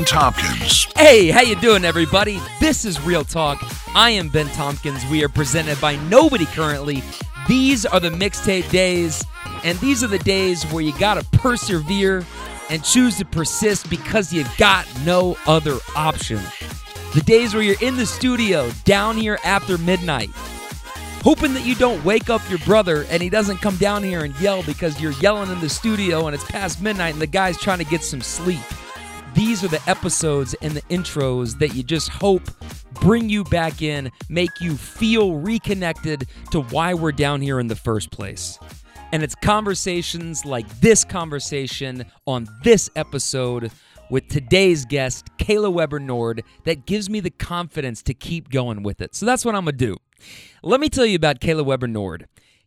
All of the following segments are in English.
Ben Tompkins. Hey, how you doing everybody? This is Real Talk. I am Ben Tompkins. We are presented by Nobody currently. These are the mixtape days, and these are the days where you got to persevere and choose to persist because you got no other option. The days where you're in the studio down here after midnight, hoping that you don't wake up your brother and he doesn't come down here and yell because you're yelling in the studio and it's past midnight and the guy's trying to get some sleep. These are the episodes and the intros that you just hope bring you back in, make you feel reconnected to why we're down here in the first place. And it's conversations like this conversation on this episode with today's guest, Kayla Weber Nord, that gives me the confidence to keep going with it. So that's what I'm going to do. Let me tell you about Kayla Weber Nord.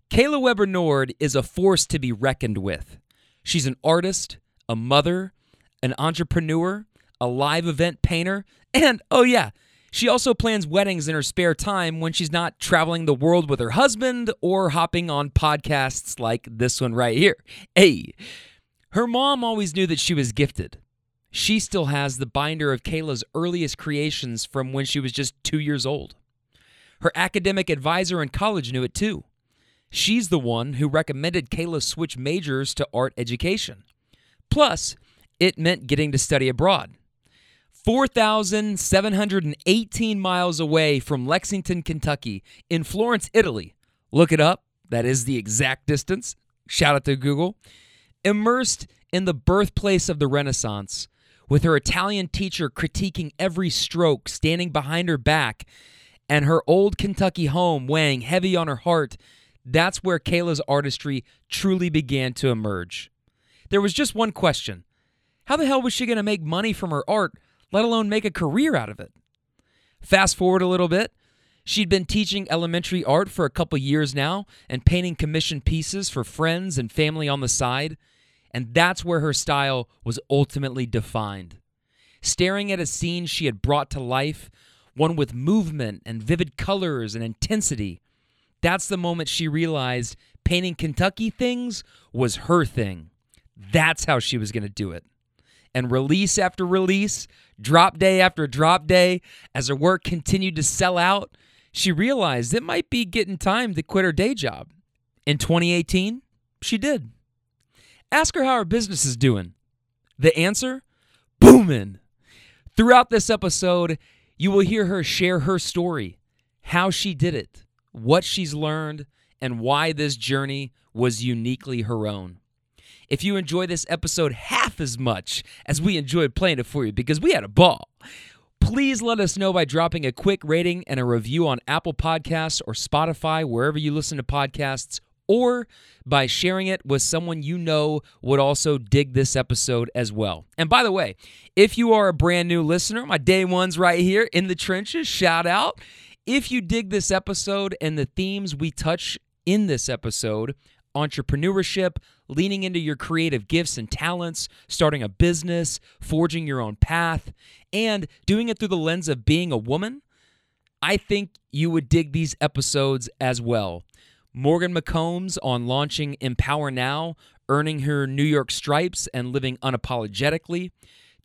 Kayla Weber Nord is a force to be reckoned with. She's an artist, a mother, an entrepreneur, a live event painter, and oh, yeah, she also plans weddings in her spare time when she's not traveling the world with her husband or hopping on podcasts like this one right here. Hey, her mom always knew that she was gifted. She still has the binder of Kayla's earliest creations from when she was just two years old. Her academic advisor in college knew it too. She's the one who recommended Kayla switch majors to art education. Plus, it meant getting to study abroad. 4,718 miles away from Lexington, Kentucky, in Florence, Italy. Look it up. That is the exact distance. Shout out to Google. Immersed in the birthplace of the Renaissance, with her Italian teacher critiquing every stroke, standing behind her back, and her old Kentucky home weighing heavy on her heart, that's where Kayla's artistry truly began to emerge. There was just one question how the hell was she going to make money from her art, let alone make a career out of it? Fast forward a little bit. She'd been teaching elementary art for a couple years now and painting commissioned pieces for friends and family on the side. And that's where her style was ultimately defined. Staring at a scene she had brought to life, one with movement and vivid colors and intensity, that's the moment she realized painting Kentucky things was her thing. That's how she was going to do it and release after release, drop day after drop day, as her work continued to sell out, she realized it might be getting time to quit her day job. In 2018, she did. Ask her how her business is doing. The answer? Booming. Throughout this episode, you will hear her share her story, how she did it, what she's learned, and why this journey was uniquely her own if you enjoy this episode half as much as we enjoyed playing it for you because we had a ball. Please let us know by dropping a quick rating and a review on Apple Podcasts or Spotify, wherever you listen to podcasts, or by sharing it with someone you know would also dig this episode as well. And by the way, if you are a brand new listener, my day one's right here in the trenches, shout out. If you dig this episode and the themes we touch in this episode, entrepreneurship, leaning into your creative gifts and talents, starting a business, forging your own path, and doing it through the lens of being a woman, I think you would dig these episodes as well. Morgan McCombs on launching Empower Now, earning her New York stripes and living unapologetically.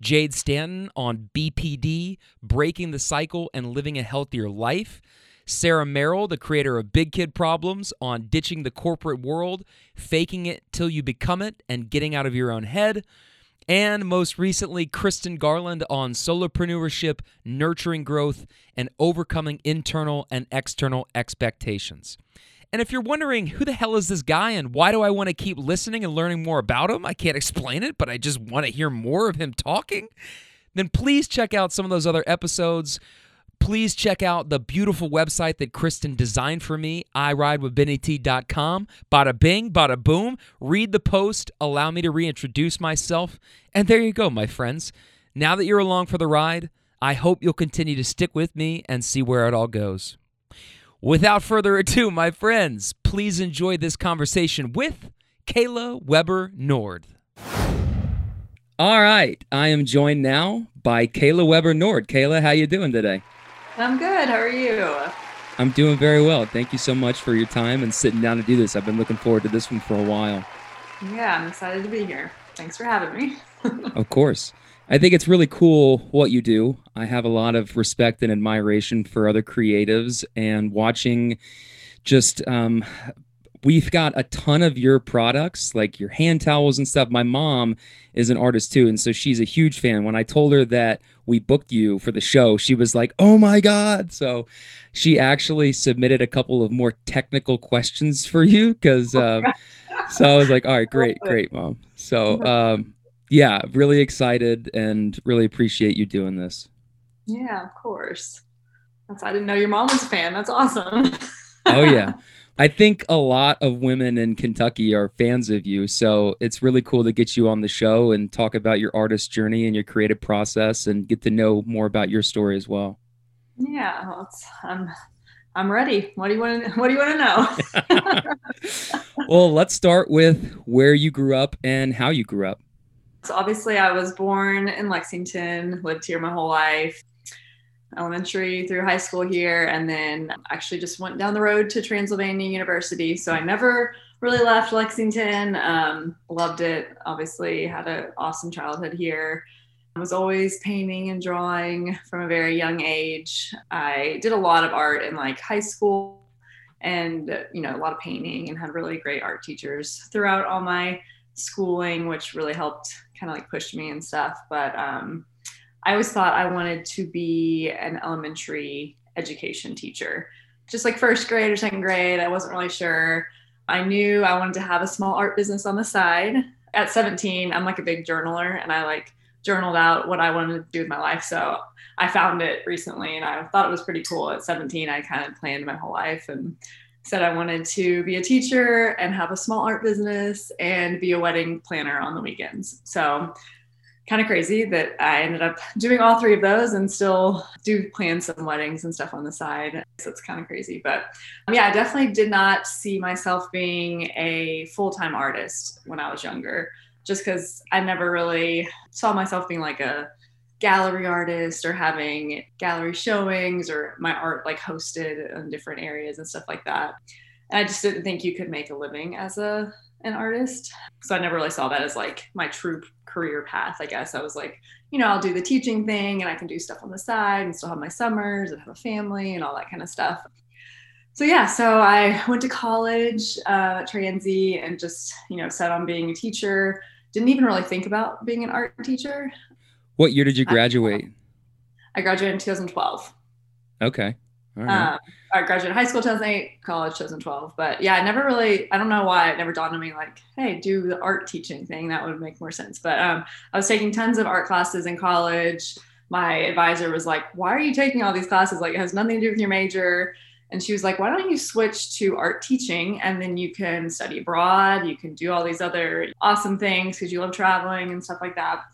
Jade Stanton on BPD, breaking the cycle and living a healthier life. Sarah Merrill, the creator of Big Kid Problems, on ditching the corporate world, faking it till you become it, and getting out of your own head. And most recently, Kristen Garland on solopreneurship, nurturing growth, and overcoming internal and external expectations. And if you're wondering who the hell is this guy and why do I want to keep listening and learning more about him, I can't explain it, but I just want to hear more of him talking, then please check out some of those other episodes please check out the beautiful website that Kristen designed for me, iridewithbennyt.com. Bada bing, bada boom. Read the post, allow me to reintroduce myself. And there you go, my friends. Now that you're along for the ride, I hope you'll continue to stick with me and see where it all goes. Without further ado, my friends, please enjoy this conversation with Kayla Weber Nord. All right, I am joined now by Kayla Weber Nord. Kayla, how you doing today? I'm good. How are you? I'm doing very well. Thank you so much for your time and sitting down to do this. I've been looking forward to this one for a while. Yeah, I'm excited to be here. Thanks for having me. of course. I think it's really cool what you do. I have a lot of respect and admiration for other creatives and watching just um, we've got a ton of your products like your hand towels and stuff. My mom is an artist too and so she's a huge fan. When i told her that we booked you for the show she was like oh my god. So she actually submitted a couple of more technical questions for you because um, so i was like all right great great mom. So um, yeah really excited and really appreciate you doing this. Yeah of course. That's i didn't know your mom was a fan. That's awesome. Oh yeah I think a lot of women in Kentucky are fans of you. So it's really cool to get you on the show and talk about your artist journey and your creative process and get to know more about your story as well. Yeah, well, I'm I'm ready. What do you want to What do you want to know? well, let's start with where you grew up and how you grew up. So obviously, I was born in Lexington, lived here my whole life elementary through high school here, and then actually just went down the road to Transylvania University. So I never really left Lexington. Um, loved it. Obviously, had an awesome childhood here. I was always painting and drawing from a very young age. I did a lot of art in like high school and you know a lot of painting and had really great art teachers throughout all my schooling which really helped kind of like push me and stuff but um, I always thought I wanted to be an elementary education teacher, just like first grade or second grade. I wasn't really sure. I knew I wanted to have a small art business on the side. At 17, I'm like a big journaler and I like journaled out what I wanted to do with my life. So I found it recently and I thought it was pretty cool. At 17, I kind of planned my whole life and said I wanted to be a teacher and have a small art business and be a wedding planner on the weekends. So kind of crazy that I ended up doing all three of those and still do plan some weddings and stuff on the side. So it's kind of crazy. But um, yeah, I definitely did not see myself being a full time artist when I was younger, just because I never really saw myself being like a gallery artist or having gallery showings or my art like hosted in different areas and stuff like that. And I just didn't think you could make a living as a an artist. So I never really saw that as like my true career path, I guess. I was like, you know, I'll do the teaching thing and I can do stuff on the side and still have my summers and have a family and all that kind of stuff. So yeah, so I went to college uh, at Transy and just, you know, set on being a teacher. Didn't even really think about being an art teacher. What year did you graduate? I, I graduated in 2012. Okay. Right. Um, I graduated high school 2008, college 2012. But yeah, I never really, I don't know why it never dawned on me like, hey, do the art teaching thing. That would make more sense. But um, I was taking tons of art classes in college. My advisor was like, why are you taking all these classes? Like, it has nothing to do with your major. And she was like, why don't you switch to art teaching and then you can study abroad? You can do all these other awesome things because you love traveling and stuff like that.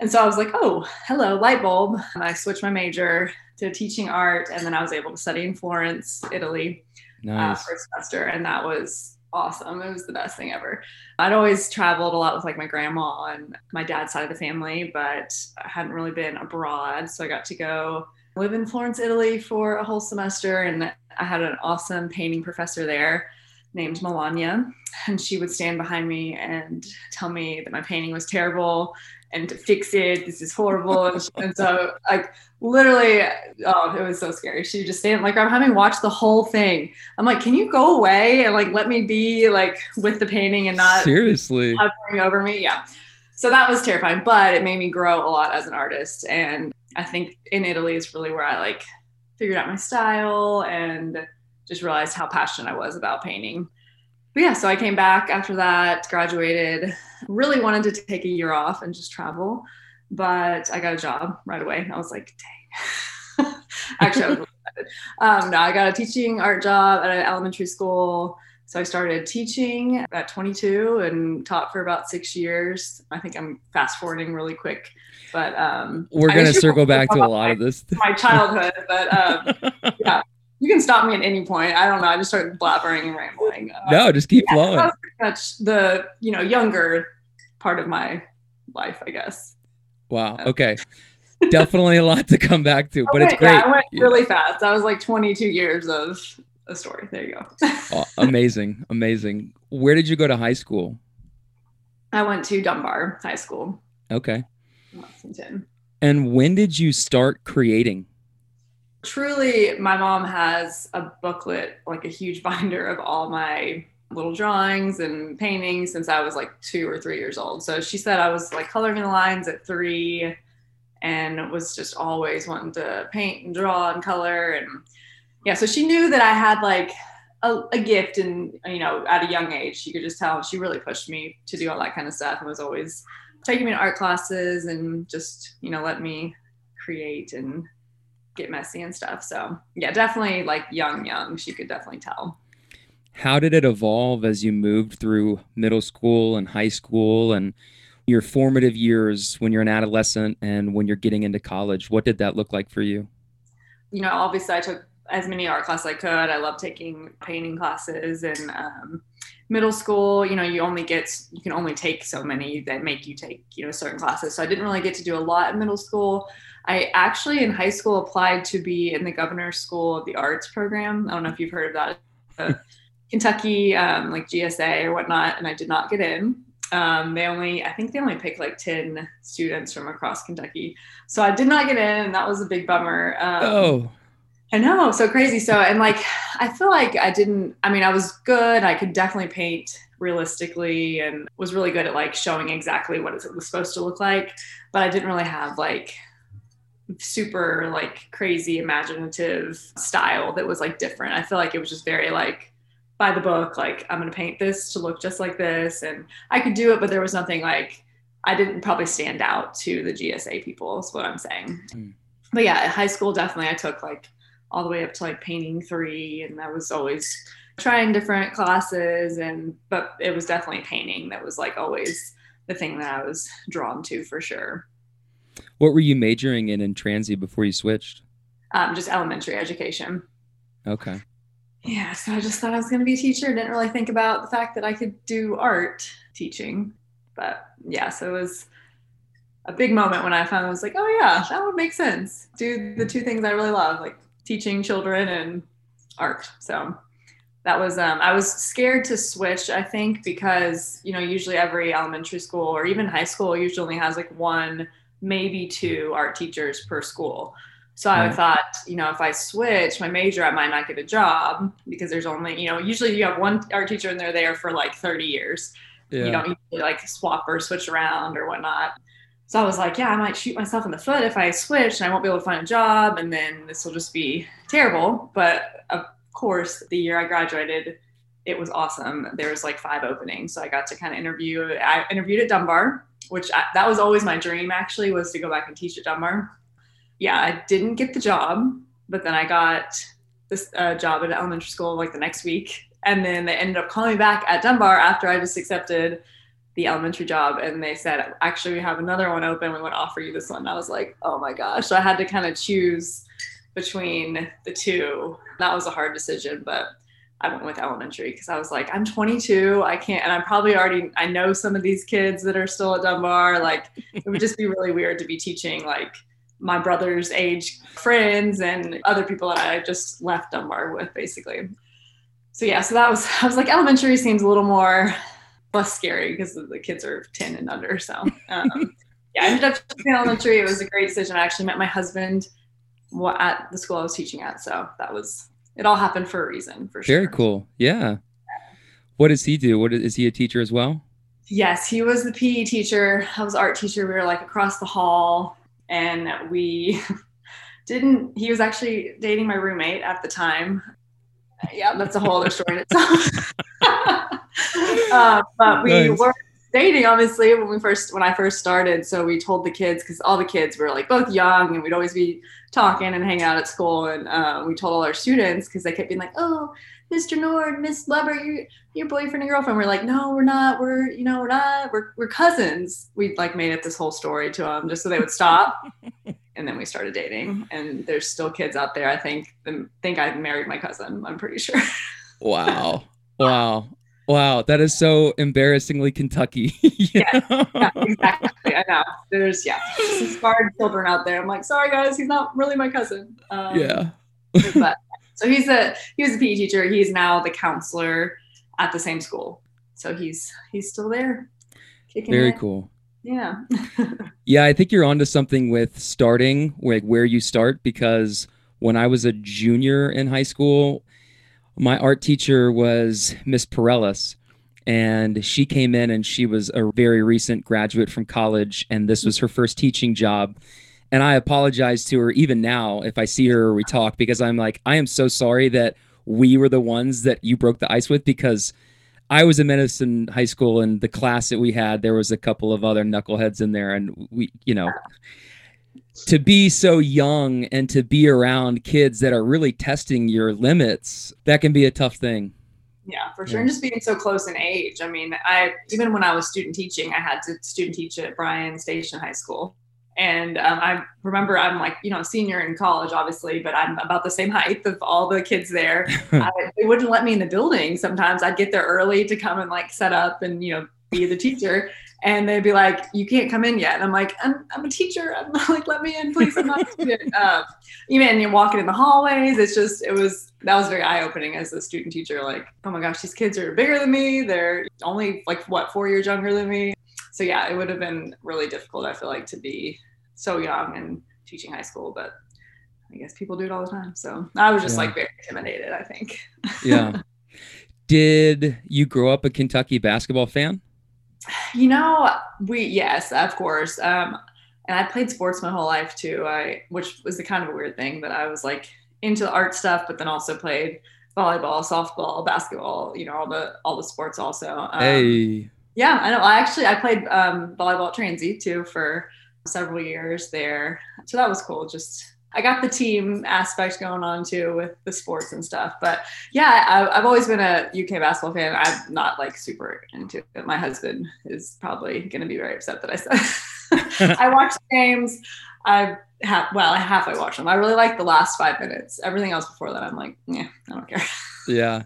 And so I was like, oh, hello, light bulb. And I switched my major to teaching art. And then I was able to study in Florence, Italy uh, nice. uh, for a semester. And that was awesome. It was the best thing ever. I'd always traveled a lot with like my grandma and my dad's side of the family, but I hadn't really been abroad. So I got to go live in Florence, Italy for a whole semester. And I had an awesome painting professor there named Melania. And she would stand behind me and tell me that my painting was terrible and to fix it. This is horrible. And, so, like, literally, oh, it was so scary. She just stand like, I'm having watched the whole thing. I'm like, can you go away and like let me be like with the painting and not seriously hovering over me? Yeah. So that was terrifying, but it made me grow a lot as an artist. And I think in Italy is really where I like figured out my style and just realized how passionate I was about painting but yeah, so I came back after that, graduated, really wanted to take a year off and just travel, but I got a job right away. I was like, dang. Actually, I was really excited. Um, no, I got a teaching art job at an elementary school. So I started teaching at 22 and taught for about six years. I think I'm fast forwarding really quick, but um, we're going to circle back to a lot my, of this. my childhood, but um, yeah, you can stop me at any point. I don't know. I just started blabbering and rambling. Uh, no, just keep yeah, flowing. The you know younger part of my life, I guess. Wow. Okay. Definitely a lot to come back to, but okay, it's great. Yeah, I went really fast. That was like 22 years of a story. There you go. oh, amazing, amazing. Where did you go to high school? I went to Dunbar High School. Okay. in Lexington. And when did you start creating? Truly, my mom has a booklet, like a huge binder of all my little drawings and paintings since I was like two or three years old. So she said I was like coloring the lines at three and was just always wanting to paint and draw and color. And yeah, so she knew that I had like a, a gift and, you know, at a young age, she could just tell she really pushed me to do all that kind of stuff and was always taking me to art classes and just, you know, let me create and get messy and stuff. So yeah, definitely like young, young, she could definitely tell. How did it evolve as you moved through middle school and high school and your formative years when you're an adolescent and when you're getting into college? What did that look like for you? You know, obviously, I took as many art classes I could. I love taking painting classes and um, middle school. You know, you only get you can only take so many that make you take you know certain classes. So I didn't really get to do a lot in middle school. I actually in high school applied to be in the Governor's School of the Arts program. I don't know if you've heard of that. Kentucky, um, like GSA or whatnot, and I did not get in. Um, they only, I think they only picked like 10 students from across Kentucky. So I did not get in, and that was a big bummer. Um, oh. I know, so crazy. So, and like, I feel like I didn't, I mean, I was good. I could definitely paint realistically and was really good at like showing exactly what it was supposed to look like. But I didn't really have like super like crazy imaginative style that was like different. I feel like it was just very like, by the book like i'm to paint this to look just like this and i could do it but there was nothing like i didn't probably stand out to the gsa people is what i'm saying mm. but yeah high school definitely i took like all the way up to like painting three and i was always trying different classes and but it was definitely painting that was like always the thing that i was drawn to for sure what were you majoring in in transy before you switched um, just elementary education okay yeah, so I just thought I was going to be a teacher. Didn't really think about the fact that I could do art teaching. But yeah, so it was a big moment when I finally was like, oh, yeah, that would make sense. Do the two things I really love, like teaching children and art. So that was, um, I was scared to switch, I think, because, you know, usually every elementary school or even high school usually only has like one, maybe two art teachers per school. So I thought, you know, if I switch my major, I might not get a job because there's only, you know, usually you have one art teacher and they're there for like 30 years. Yeah. You don't usually like swap or switch around or whatnot. So I was like, yeah, I might shoot myself in the foot if I switch and I won't be able to find a job and then this will just be terrible. But of course, the year I graduated, it was awesome. There was like five openings. So I got to kind of interview. I interviewed at Dunbar, which I, that was always my dream actually was to go back and teach at Dunbar yeah, I didn't get the job, but then I got this uh, job at elementary school like the next week. And then they ended up calling me back at Dunbar after I just accepted the elementary job. And they said, actually, we have another one open. We want to offer you this one. And I was like, oh my gosh. So I had to kind of choose between the two. That was a hard decision, but I went with elementary because I was like, I'm 22. I can't, and I'm probably already, I know some of these kids that are still at Dunbar. Like, it would just be really weird to be teaching like my brother's age friends and other people that I just left Dunbar with, basically. So yeah, so that was I was like elementary seems a little more less scary because the kids are ten and under. So um, yeah, I ended up teaching elementary. It was a great decision. I actually met my husband at the school I was teaching at, so that was it. All happened for a reason, for sure. Very cool. Yeah. What does he do? What is, is he a teacher as well? Yes, he was the PE teacher. I was art teacher. We were like across the hall and we didn't he was actually dating my roommate at the time yeah that's a whole other story in itself uh, but we nice. were dating obviously when we first when i first started so we told the kids because all the kids were like both young and we'd always be talking and hanging out at school and uh, we told all our students because they kept being like oh Mr. Nord, Miss Weber, you, your boyfriend and girlfriend. We're like, no, we're not. We're, you know, we're not. We're, we're cousins. We like made up this whole story to them just so they would stop. and then we started dating. And there's still kids out there. I think think I married my cousin. I'm pretty sure. wow. Wow. Wow, that is so embarrassingly Kentucky. yeah, yeah, exactly. I know. There's yeah, some scarred children out there. I'm like, sorry guys, he's not really my cousin. Um, yeah. but so he's a he was a PE teacher. He's now the counselor at the same school. So he's he's still there. Very cool. Yeah. Yeah, I think you're onto something with starting, like where you start, because when I was a junior in high school, my art teacher was Miss Perellis, and she came in and she was a very recent graduate from college, and this was her first teaching job. And I apologize to her even now if I see her or we talk because I'm like, I am so sorry that we were the ones that you broke the ice with because I was in medicine high school and the class that we had, there was a couple of other knuckleheads in there. And we, you know, to be so young and to be around kids that are really testing your limits, that can be a tough thing. Yeah, for sure. Yeah. And just being so close in age. I mean, I even when I was student teaching, I had to student teach at Bryan Station High School. And um, I remember I'm like, you know, senior in college, obviously, but I'm about the same height of all the kids there. I, they wouldn't let me in the building. Sometimes I'd get there early to come and like set up and, you know, be the teacher. And they'd be like, you can't come in yet. And I'm like, I'm, I'm a teacher. I'm like, let me in, please. I'm not a student. Uh, even you're walking in the hallways. It's just, it was, that was very eye opening as a student teacher. Like, oh my gosh, these kids are bigger than me. They're only like, what, four years younger than me. So yeah, it would have been really difficult, I feel like, to be so young and teaching high school, but I guess people do it all the time. So I was just yeah. like very intimidated, I think. yeah. Did you grow up a Kentucky basketball fan? You know, we yes, of course. Um, and I played sports my whole life too. I which was the kind of a weird thing that I was like into the art stuff, but then also played volleyball, softball, basketball. You know, all the all the sports also. Um, hey. Yeah, I know. I actually I played um, volleyball at Transy too for several years there. So that was cool. Just I got the team aspect going on too with the sports and stuff. But yeah, I, have always been a UK basketball fan. I'm not like super into it. My husband is probably going to be very upset that I said I watch games. I have well, I half I watch them. I really like the last five minutes. Everything else before that, I'm like, yeah, I don't care. yeah.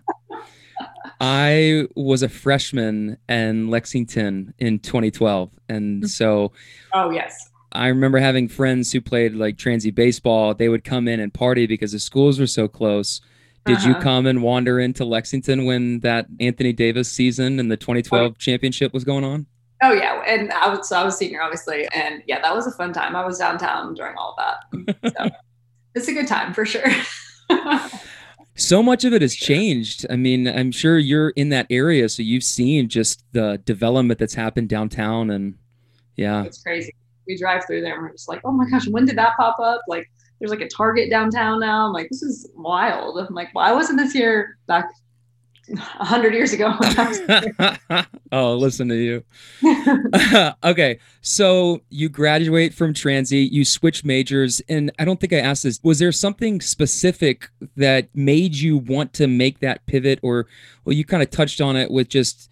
I was a freshman in Lexington in 2012, and mm-hmm. so. Oh yes. I remember having friends who played like transy baseball. They would come in and party because the schools were so close. Did uh-huh. you come and wander into Lexington when that Anthony Davis season and the 2012 oh. championship was going on? Oh yeah, and I was so I was senior obviously, and yeah, that was a fun time. I was downtown during all of that. So it's a good time for sure. so much of it has changed. I mean, I'm sure you're in that area, so you've seen just the development that's happened downtown, and yeah, it's crazy. We drive through there and we're just like, oh my gosh, when did that pop up? Like, there's like a Target downtown now. I'm like, this is wild. I'm like, why wasn't this here back a hundred years ago. oh, listen to you. okay, so you graduate from Transy, you switch majors, and I don't think I asked this. Was there something specific that made you want to make that pivot, or well, you kind of touched on it with just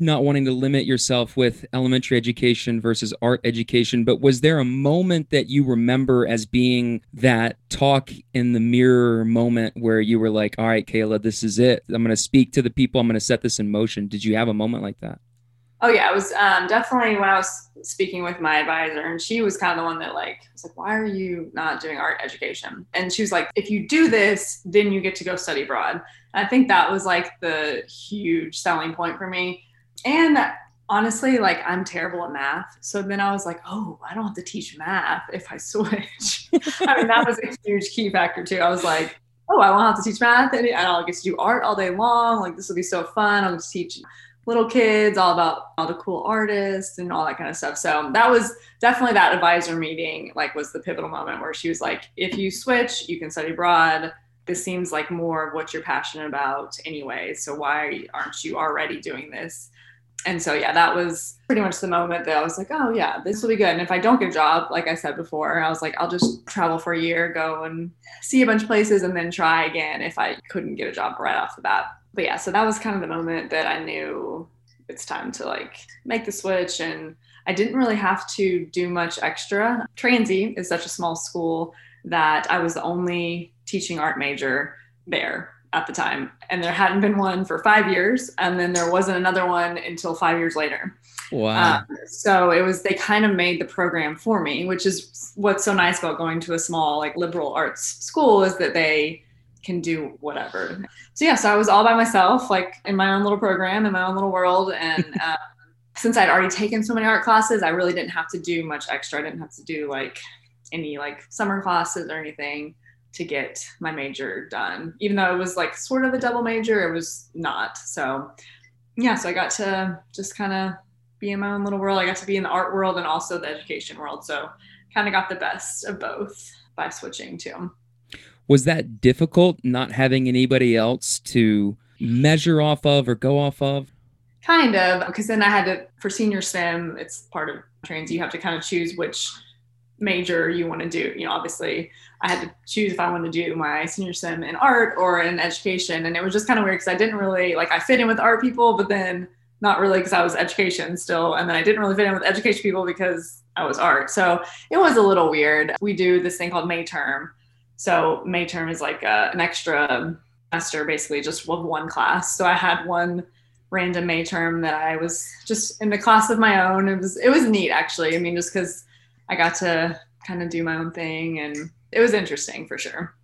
not wanting to limit yourself with elementary education versus art education, but was there a moment that you remember as being that talk in the mirror moment where you were like, all right, Kayla, this is it. I'm going to speak to the people. I'm going to set this in motion. Did you have a moment like that? Oh yeah, it was um, definitely when I was speaking with my advisor, and she was kind of the one that like was like, "Why are you not doing art education?" And she was like, "If you do this, then you get to go study abroad." And I think that was like the huge selling point for me and honestly, like I'm terrible at math. So then I was like, oh, I don't have to teach math if I switch. I mean, that was a huge key factor too. I was like, oh, I won't have to teach math and I'll get to do art all day long. Like this will be so fun. I'll just teach little kids all about all the cool artists and all that kind of stuff. So that was definitely that advisor meeting, like was the pivotal moment where she was like, if you switch, you can study abroad. This seems like more of what you're passionate about anyway. So why aren't you already doing this? And so yeah that was pretty much the moment that i was like oh yeah this will be good. And if i don't get a job like i said before i was like i'll just travel for a year go and see a bunch of places and then try again if i couldn't get a job right off the bat. But yeah so that was kind of the moment that i knew it's time to like make the switch. And i didn't really have to do much extra. Transy is such a small school that i was the only teaching art major there at the time. And there hadn't been one for five years and then there wasn't another one until five years later. Wow. Uh, so it was they kind of made the program for me which is what's so nice about going to a small like liberal arts school is that they can do whatever. So yeah so i was all by myself like in my own little program in my own little world and uh, since I'd already taken so many art classes, I really didn't have to do much extra. I didn't have to do like any like summer classes or anything to get my major done. Even though it was like sort of a double major, it was not. So yeah, so I got to just kind of be in my own little world. I got to be in the art world and also the education world. So kind of got the best of both by switching to them. Was that difficult not having anybody else to measure off of or go off of? Kind of, because then I had to, for senior STEM, it's part of Transy, you have to kind of choose which major you want to do. You know, obviously, I had to choose if I wanted to do my senior sim in art or in education. And it was just kind of weird because I didn't really, like, I fit in with art people, but then not really because I was education still. And then I didn't really fit in with education people because I was art. So it was a little weird. We do this thing called May term. So May term is like a, uh, an extra semester, basically just with one class. So I had one random May term that I was just in the class of my own. It was it was neat actually. I mean, just because I got to kind of do my own thing and it was interesting for sure.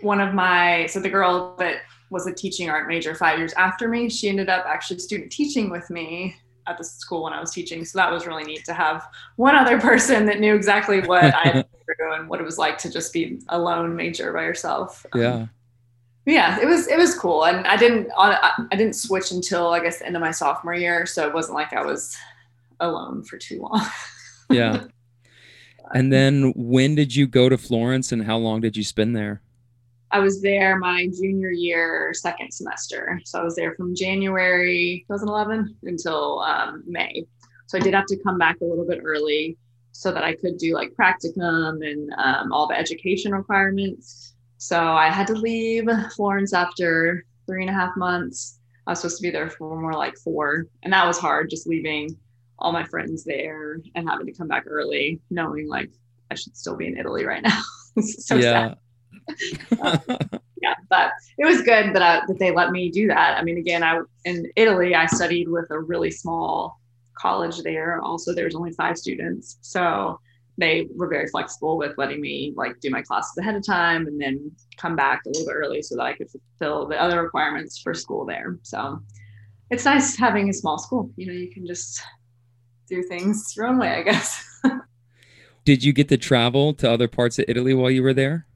One of my so the girl that was a teaching art major five years after me, she ended up actually student teaching with me at the school when I was teaching. So that was really neat to have one other person that knew exactly what I had through and what it was like to just be a lone major by yourself. Um, yeah. Um, yeah, it was it was cool, and I didn't I, I didn't switch until I guess the end of my sophomore year, so it wasn't like I was alone for too long. yeah. And then when did you go to Florence, and how long did you spend there? I was there my junior year, second semester. So I was there from January 2011 until um, May. So I did have to come back a little bit early so that I could do like practicum and um, all the education requirements. So I had to leave Florence after three and a half months. I was supposed to be there for more like four, and that was hard just leaving all my friends there and having to come back early, knowing like I should still be in Italy right now. so yeah. sad um, yeah, but it was good that I, that they let me do that. I mean, again, I in Italy I studied with a really small college there. Also, there's only five students, so they were very flexible with letting me like do my classes ahead of time and then come back a little bit early so that I could fulfill the other requirements for school there. So it's nice having a small school. You know, you can just do things your own way, I guess. Did you get to travel to other parts of Italy while you were there?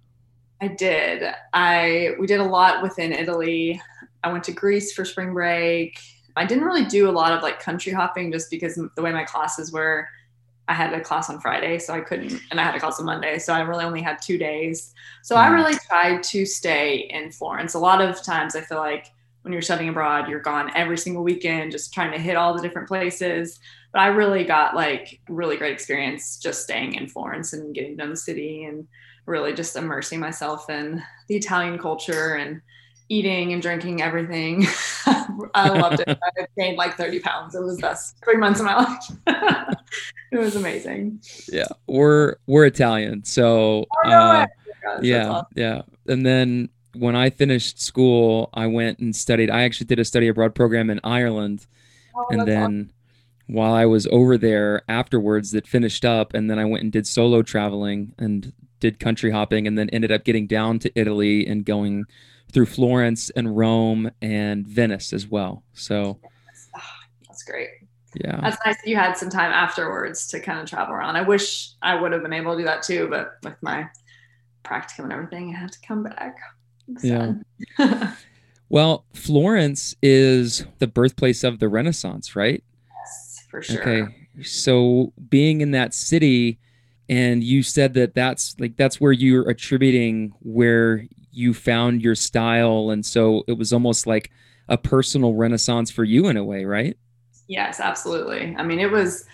I did. I we did a lot within Italy. I went to Greece for spring break. I didn't really do a lot of like country hopping just because the way my classes were. I had a class on Friday, so I couldn't, and I had a class on Monday, so I really only had two days. So I mm-hmm. really tried to stay in Florence. A lot of times, I feel like when you're studying abroad, you're gone every single weekend, just trying to hit all the different places. But I really got like really great experience just staying in Florence and getting to know the city and really just immersing myself in the Italian culture and eating and drinking everything. I loved it. I gained like 30 pounds. It was the best three months of my life. it was amazing. Yeah. We're we're Italian. So oh, no uh, yeah, awesome. yeah. And then when I finished school, I went and studied. I actually did a study abroad program in Ireland. Oh, and then awesome. While I was over there afterwards, that finished up. And then I went and did solo traveling and did country hopping and then ended up getting down to Italy and going through Florence and Rome and Venice as well. So oh, that's great. Yeah. That's nice that you had some time afterwards to kind of travel around. I wish I would have been able to do that too, but with my practicum and everything, I had to come back. Yeah. well, Florence is the birthplace of the Renaissance, right? For sure. Okay. So being in that city, and you said that that's like that's where you're attributing where you found your style and so it was almost like a personal renaissance for you in a way right yes absolutely i mean it was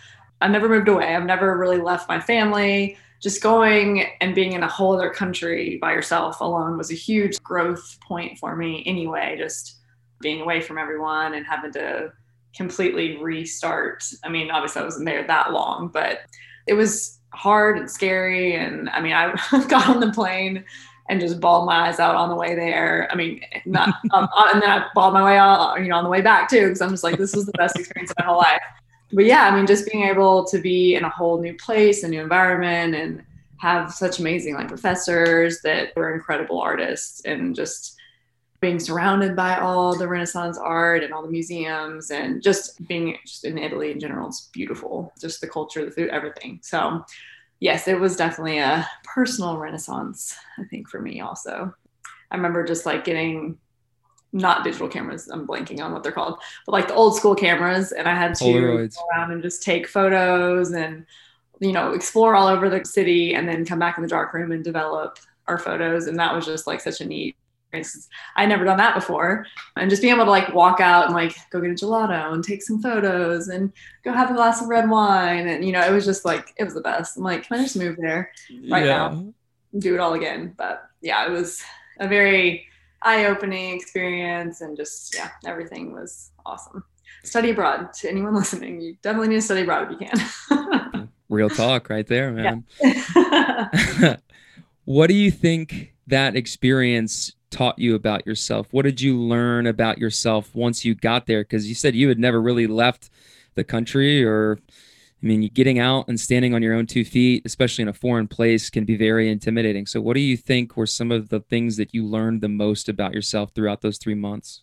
i've never moved away i've never really left my family just going and being in a whole other country by yourself alone was a huge growth point for me anyway just being away from everyone and having to completely restart i mean obviously i wasn't there that long but it was hard and scary. And I mean, I got on the plane and just bawled my eyes out on the way there. I mean, not, um, uh, and then I bawled my way out, you know, on the way back too, because I'm just like, this was the best experience of my whole life. But yeah, I mean, just being able to be in a whole new place, a new environment, and have such amazing like professors that were incredible artists, and just being surrounded by all the Renaissance art and all the museums and just being just in Italy in general, it's beautiful. Just the culture, the food, everything. So, yes, it was definitely a personal Renaissance, I think, for me also. I remember just like getting not digital cameras. I'm blanking on what they're called, but like the old school cameras. And I had to Polaroids. go around and just take photos and, you know, explore all over the city and then come back in the dark room and develop our photos. And that was just like such a neat experience. I never done that before. And just being able to like walk out and like go get a gelato and take some photos and go have a glass of red wine. And, you know, it was just like, it was the best. I'm like, can I just move there right yeah. now? do it all again. But yeah, it was a very eye-opening experience and just yeah everything was awesome study abroad to anyone listening you definitely need to study abroad if you can Real talk right there, man. what do you think that experience taught you about yourself? What did you learn about yourself once you got there? Because you said you had never really left the country or I mean, getting out and standing on your own two feet, especially in a foreign place, can be very intimidating. So, what do you think were some of the things that you learned the most about yourself throughout those three months?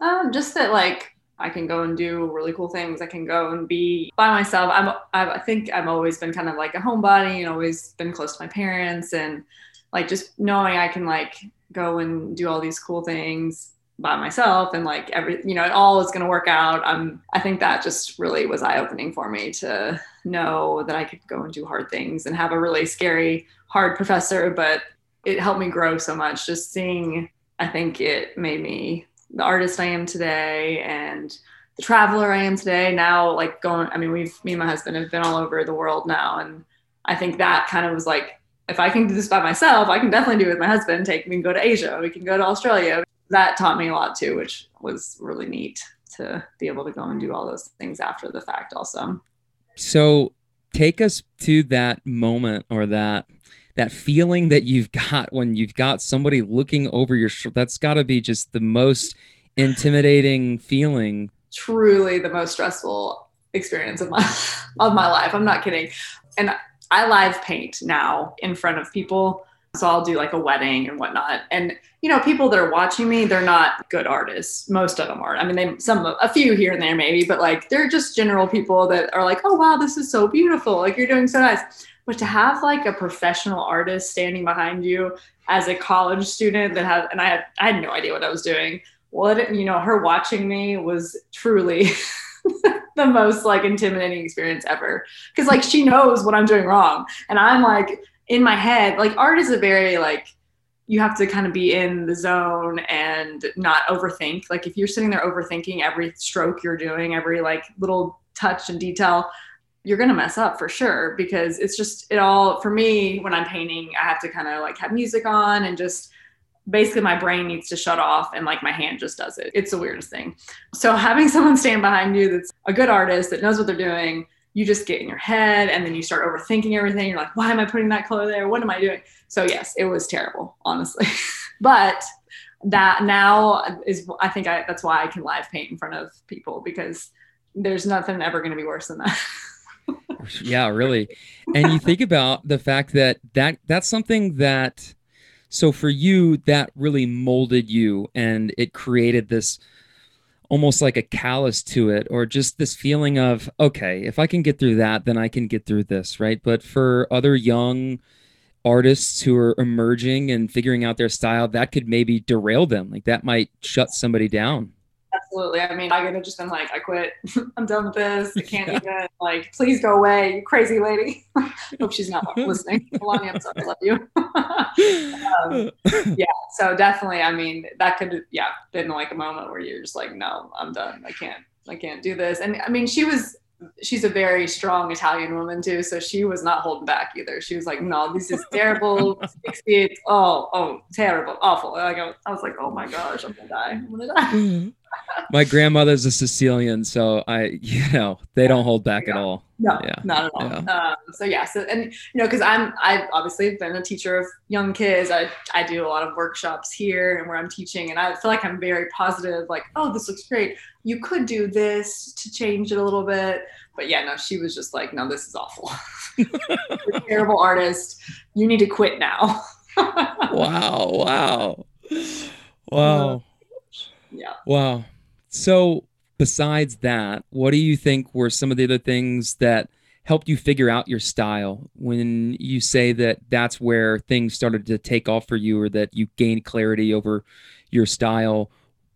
um, just that like I can go and do really cool things. I can go and be by myself. I'm I think I've always been kind of like a homebody and always been close to my parents and like just knowing I can like go and do all these cool things by myself and like every you know it all is going to work out. I'm i think that just really was eye opening for me to know that i could go and do hard things and have a really scary hard professor but it helped me grow so much. Just seeing i think it made me the artist i am today and the traveler i am today. Now like going i mean we've me and my husband have been all over the world now and i think that kind of was like if i can do this by myself i can definitely do it with my husband take me and go to asia we can go to australia that taught me a lot too, which was really neat to be able to go and do all those things after the fact also. So take us to that moment or that that feeling that you've got when you've got somebody looking over your shoulder. That's got to be just the most intimidating feeling. Truly the most stressful experience of my of my life. I'm not kidding. And I live paint now in front of people so I'll do like a wedding and whatnot. And you know, people that are watching me, they're not good artists. Most of them aren't. I mean, they some a few here and there maybe, but like they're just general people that are like, "Oh wow, this is so beautiful. Like you're doing so nice." But to have like a professional artist standing behind you as a college student that had and I had I had no idea what I was doing. What you know, her watching me was truly the most like intimidating experience ever. Because like she knows what I'm doing wrong. And I'm like in my head, like art is a very like you have to kind of be in the zone and not overthink. Like if you're sitting there overthinking every stroke you're doing, every like little touch and detail, you're going to mess up for sure. Because it's just it all for me when I'm painting, I have to kind of like have music on and just basically my brain needs to shut off and like my hand just does it. It's the weirdest thing. So having someone stand behind you that's a good artist that knows what they're doing you just get in your head and then you start overthinking everything. You're like, why am I putting that color there? What am I doing? So yes, it was terrible, honestly. but that now is I think I, that's why I can live paint in front of people because there's nothing ever going to be worse than that. yeah, really. And you think about the fact that that that's something that so for you that really molded you and it created this almost like a callus to it or just this feeling of okay if i can get through that then i can get through this right? But for other young artists who are emerging and figuring out their style that could maybe derail them. Like that might shut somebody down absolutely i mean i could have just been like i quit i'm done with this i can't yeah. even like please go away you crazy lady hope she's not listening Melania, i'm sorry i love you um, yeah so definitely i mean that could yeah been like a moment where you're just like no i'm done i can't i can't do this and i mean she was she's a very strong Italian woman too, so she was not holding back either. She was like, "No, this is terrible. Oh, oh, terrible, awful." Like I was, I was like, "Oh my gosh, I'm gonna die. I'm gonna die." Mm-hmm. My grandmother's a Sicilian, so I, you know, they don't hold back yeah. at all. No, yeah. not at all. Yeah. Um, so yeah, so and you know, because I'm I've obviously been a teacher of young kids. I I do a lot of workshops here and where I'm teaching, and I feel like I'm very positive. Like, oh, this looks great. You could do this to change it a little bit. But yeah, no, she was just like, no, this is awful. terrible artist. You need to quit now. wow! Wow! Wow! Yeah. Wow. So, besides that, what do you think were some of the other things that helped you figure out your style when you say that that's where things started to take off for you or that you gained clarity over your style?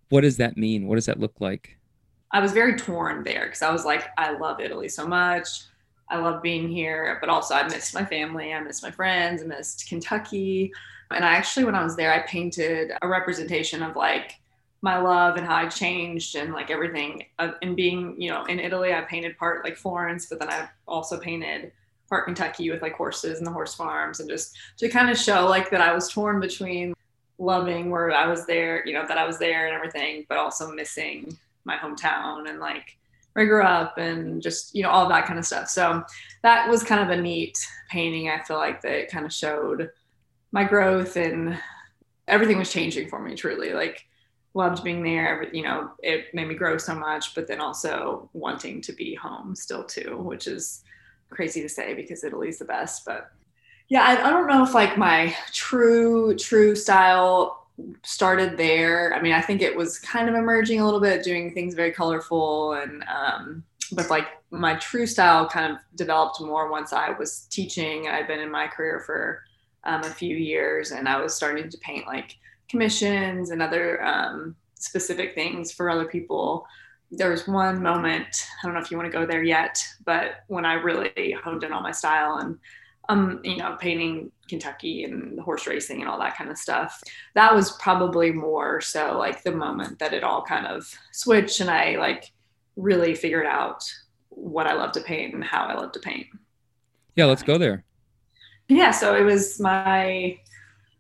What does that mean? What does that look like? I was very torn there because I was like, I love Italy so much. I love being here, but also I missed my family. I missed my friends. I missed Kentucky. And I actually, when I was there, I painted a representation of like my love and how I changed and like everything. Uh, and being, you know, in Italy, I painted part like Florence, but then I also painted part Kentucky with like horses and the horse farms and just to kind of show like that I was torn between loving where I was there, you know, that I was there and everything, but also missing my hometown and like where I grew up and just, you know, all that kind of stuff. So that was kind of a neat painting. I feel like that kind of showed my growth and everything was changing for me truly. Like loved being there. You know, it made me grow so much, but then also wanting to be home still too, which is crazy to say because Italy's the best. But yeah, I, I don't know if like my true, true style started there. I mean, I think it was kind of emerging a little bit, doing things very colorful and, um, but like my true style kind of developed more once I was teaching. I'd been in my career for um, a few years and I was starting to paint like commissions and other um, specific things for other people. There was one moment, I don't know if you want to go there yet, but when I really honed in on my style and um, you know, painting Kentucky and horse racing and all that kind of stuff. That was probably more so like the moment that it all kind of switched and I like really figured out what I love to paint and how I love to paint. Yeah, let's go there. Yeah, so it was my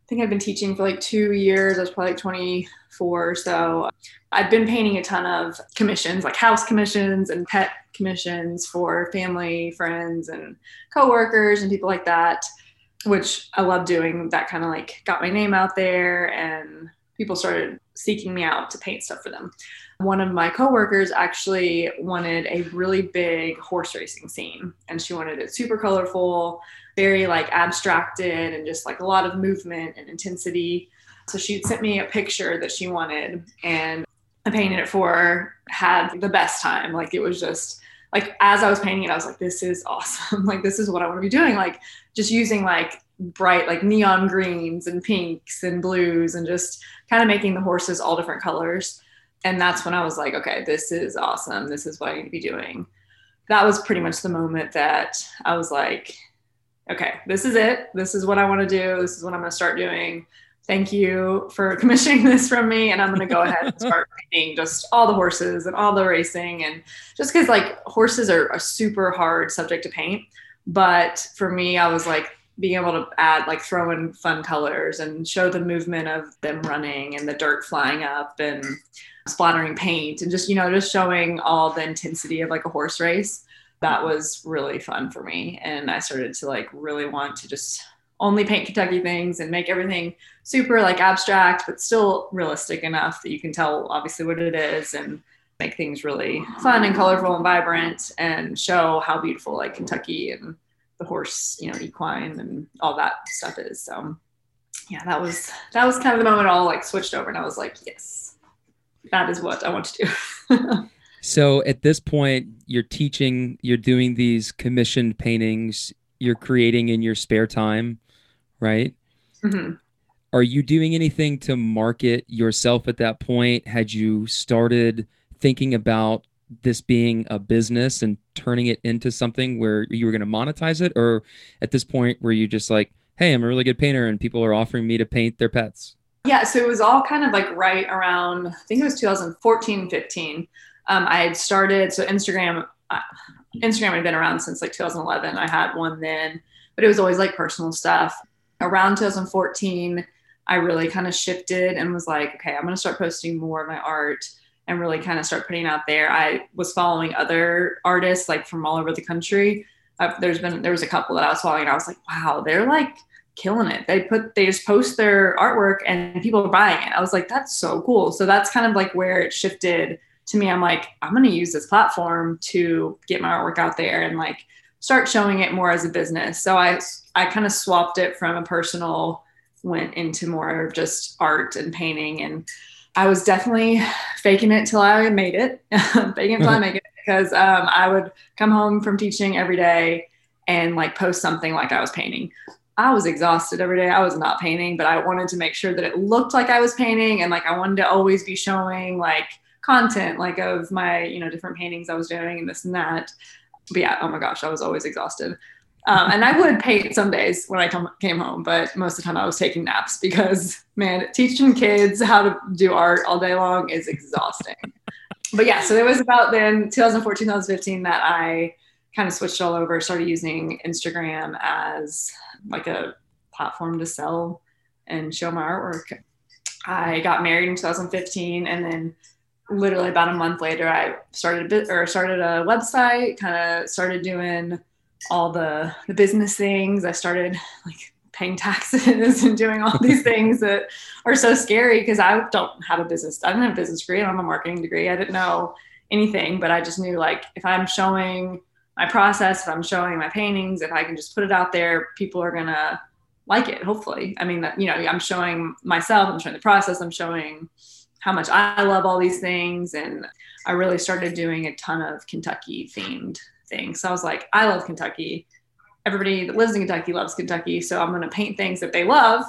I think I've been teaching for like two years. I was probably like 24. So I've been painting a ton of commissions, like house commissions and pet commissions for family, friends, and coworkers and people like that, which I love doing. That kind of like got my name out there and people started seeking me out to paint stuff for them. One of my coworkers actually wanted a really big horse racing scene and she wanted it super colorful very like abstracted and just like a lot of movement and intensity. So she sent me a picture that she wanted and I painted it for her, had the best time. Like it was just like as I was painting it, I was like, this is awesome. like this is what I want to be doing. Like just using like bright like neon greens and pinks and blues and just kind of making the horses all different colors. And that's when I was like, okay, this is awesome. This is what I need to be doing. That was pretty much the moment that I was like, okay, this is it. This is what I want to do. This is what I'm going to start doing. Thank you for commissioning this from me. And I'm going to go ahead and start painting just all the horses and all the racing. And just because like horses are a super hard subject to paint. But for me, I was like, being able to add like throw in fun colors and show the movement of them running and the dirt flying up and splattering paint and just you know just showing all the intensity of like a horse race that was really fun for me. And I started to like really want to just only paint Kentucky things and make everything super like abstract, but still realistic enough that you can tell obviously what it is and make things really fun and colorful and vibrant and show how beautiful like Kentucky and the horse, you know, equine and all that stuff is. So yeah, that was that was kind of the moment all like switched over and I was like, yes, that is what I want to do. So at this point, you're teaching, you're doing these commissioned paintings, you're creating in your spare time, right? Mm-hmm. Are you doing anything to market yourself at that point? Had you started thinking about this being a business and turning it into something where you were going to monetize it? Or at this point, were you just like, hey, I'm a really good painter and people are offering me to paint their pets? Yeah, so it was all kind of like right around, I think it was 2014, 15 um, I had started so Instagram. Uh, Instagram had been around since like 2011. I had one then, but it was always like personal stuff. Around 2014, I really kind of shifted and was like, okay, I'm going to start posting more of my art and really kind of start putting out there. I was following other artists like from all over the country. There's been there was a couple that I was following, and I was like, wow, they're like killing it. They put they just post their artwork and people are buying it. I was like, that's so cool. So that's kind of like where it shifted to me, I'm like, I'm to use this platform to get my artwork out there and like start showing it more as a business. So I, I kind of swapped it from a personal, went into more of just art and painting. And I was definitely faking it till I made it, faking it till I make it because um, I would come home from teaching every day and like post something like I was painting. I was exhausted every day. I was not painting, but I wanted to make sure that it looked like I was painting and like I wanted to always be showing like content like of my, you know, different paintings I was doing and this and that. But yeah, oh my gosh, I was always exhausted. Um, and I would paint some days when I come, came home, but most of the time I was taking naps because, man, teaching kids how to do art all day long is exhausting. but yeah, so it was about then 2014, 2015 that I kind of switched all over, started using Instagram as like a platform to sell and show my artwork. I got married in 2015 and then literally about a month later I started a bit or started a website, kind of started doing all the the business things. I started like paying taxes and doing all these things that are so scary because I don't have a business. I didn't have a business degree. I don't have a marketing degree. I didn't know anything, but I just knew like if I'm showing my process, if I'm showing my paintings, if I can just put it out there, people are gonna like it. Hopefully, I mean, that you know, I'm showing myself. I'm showing the process. I'm showing how much I love all these things, and I really started doing a ton of Kentucky themed things. So I was like, I love Kentucky. Everybody that lives in Kentucky loves Kentucky, so I'm gonna paint things that they love,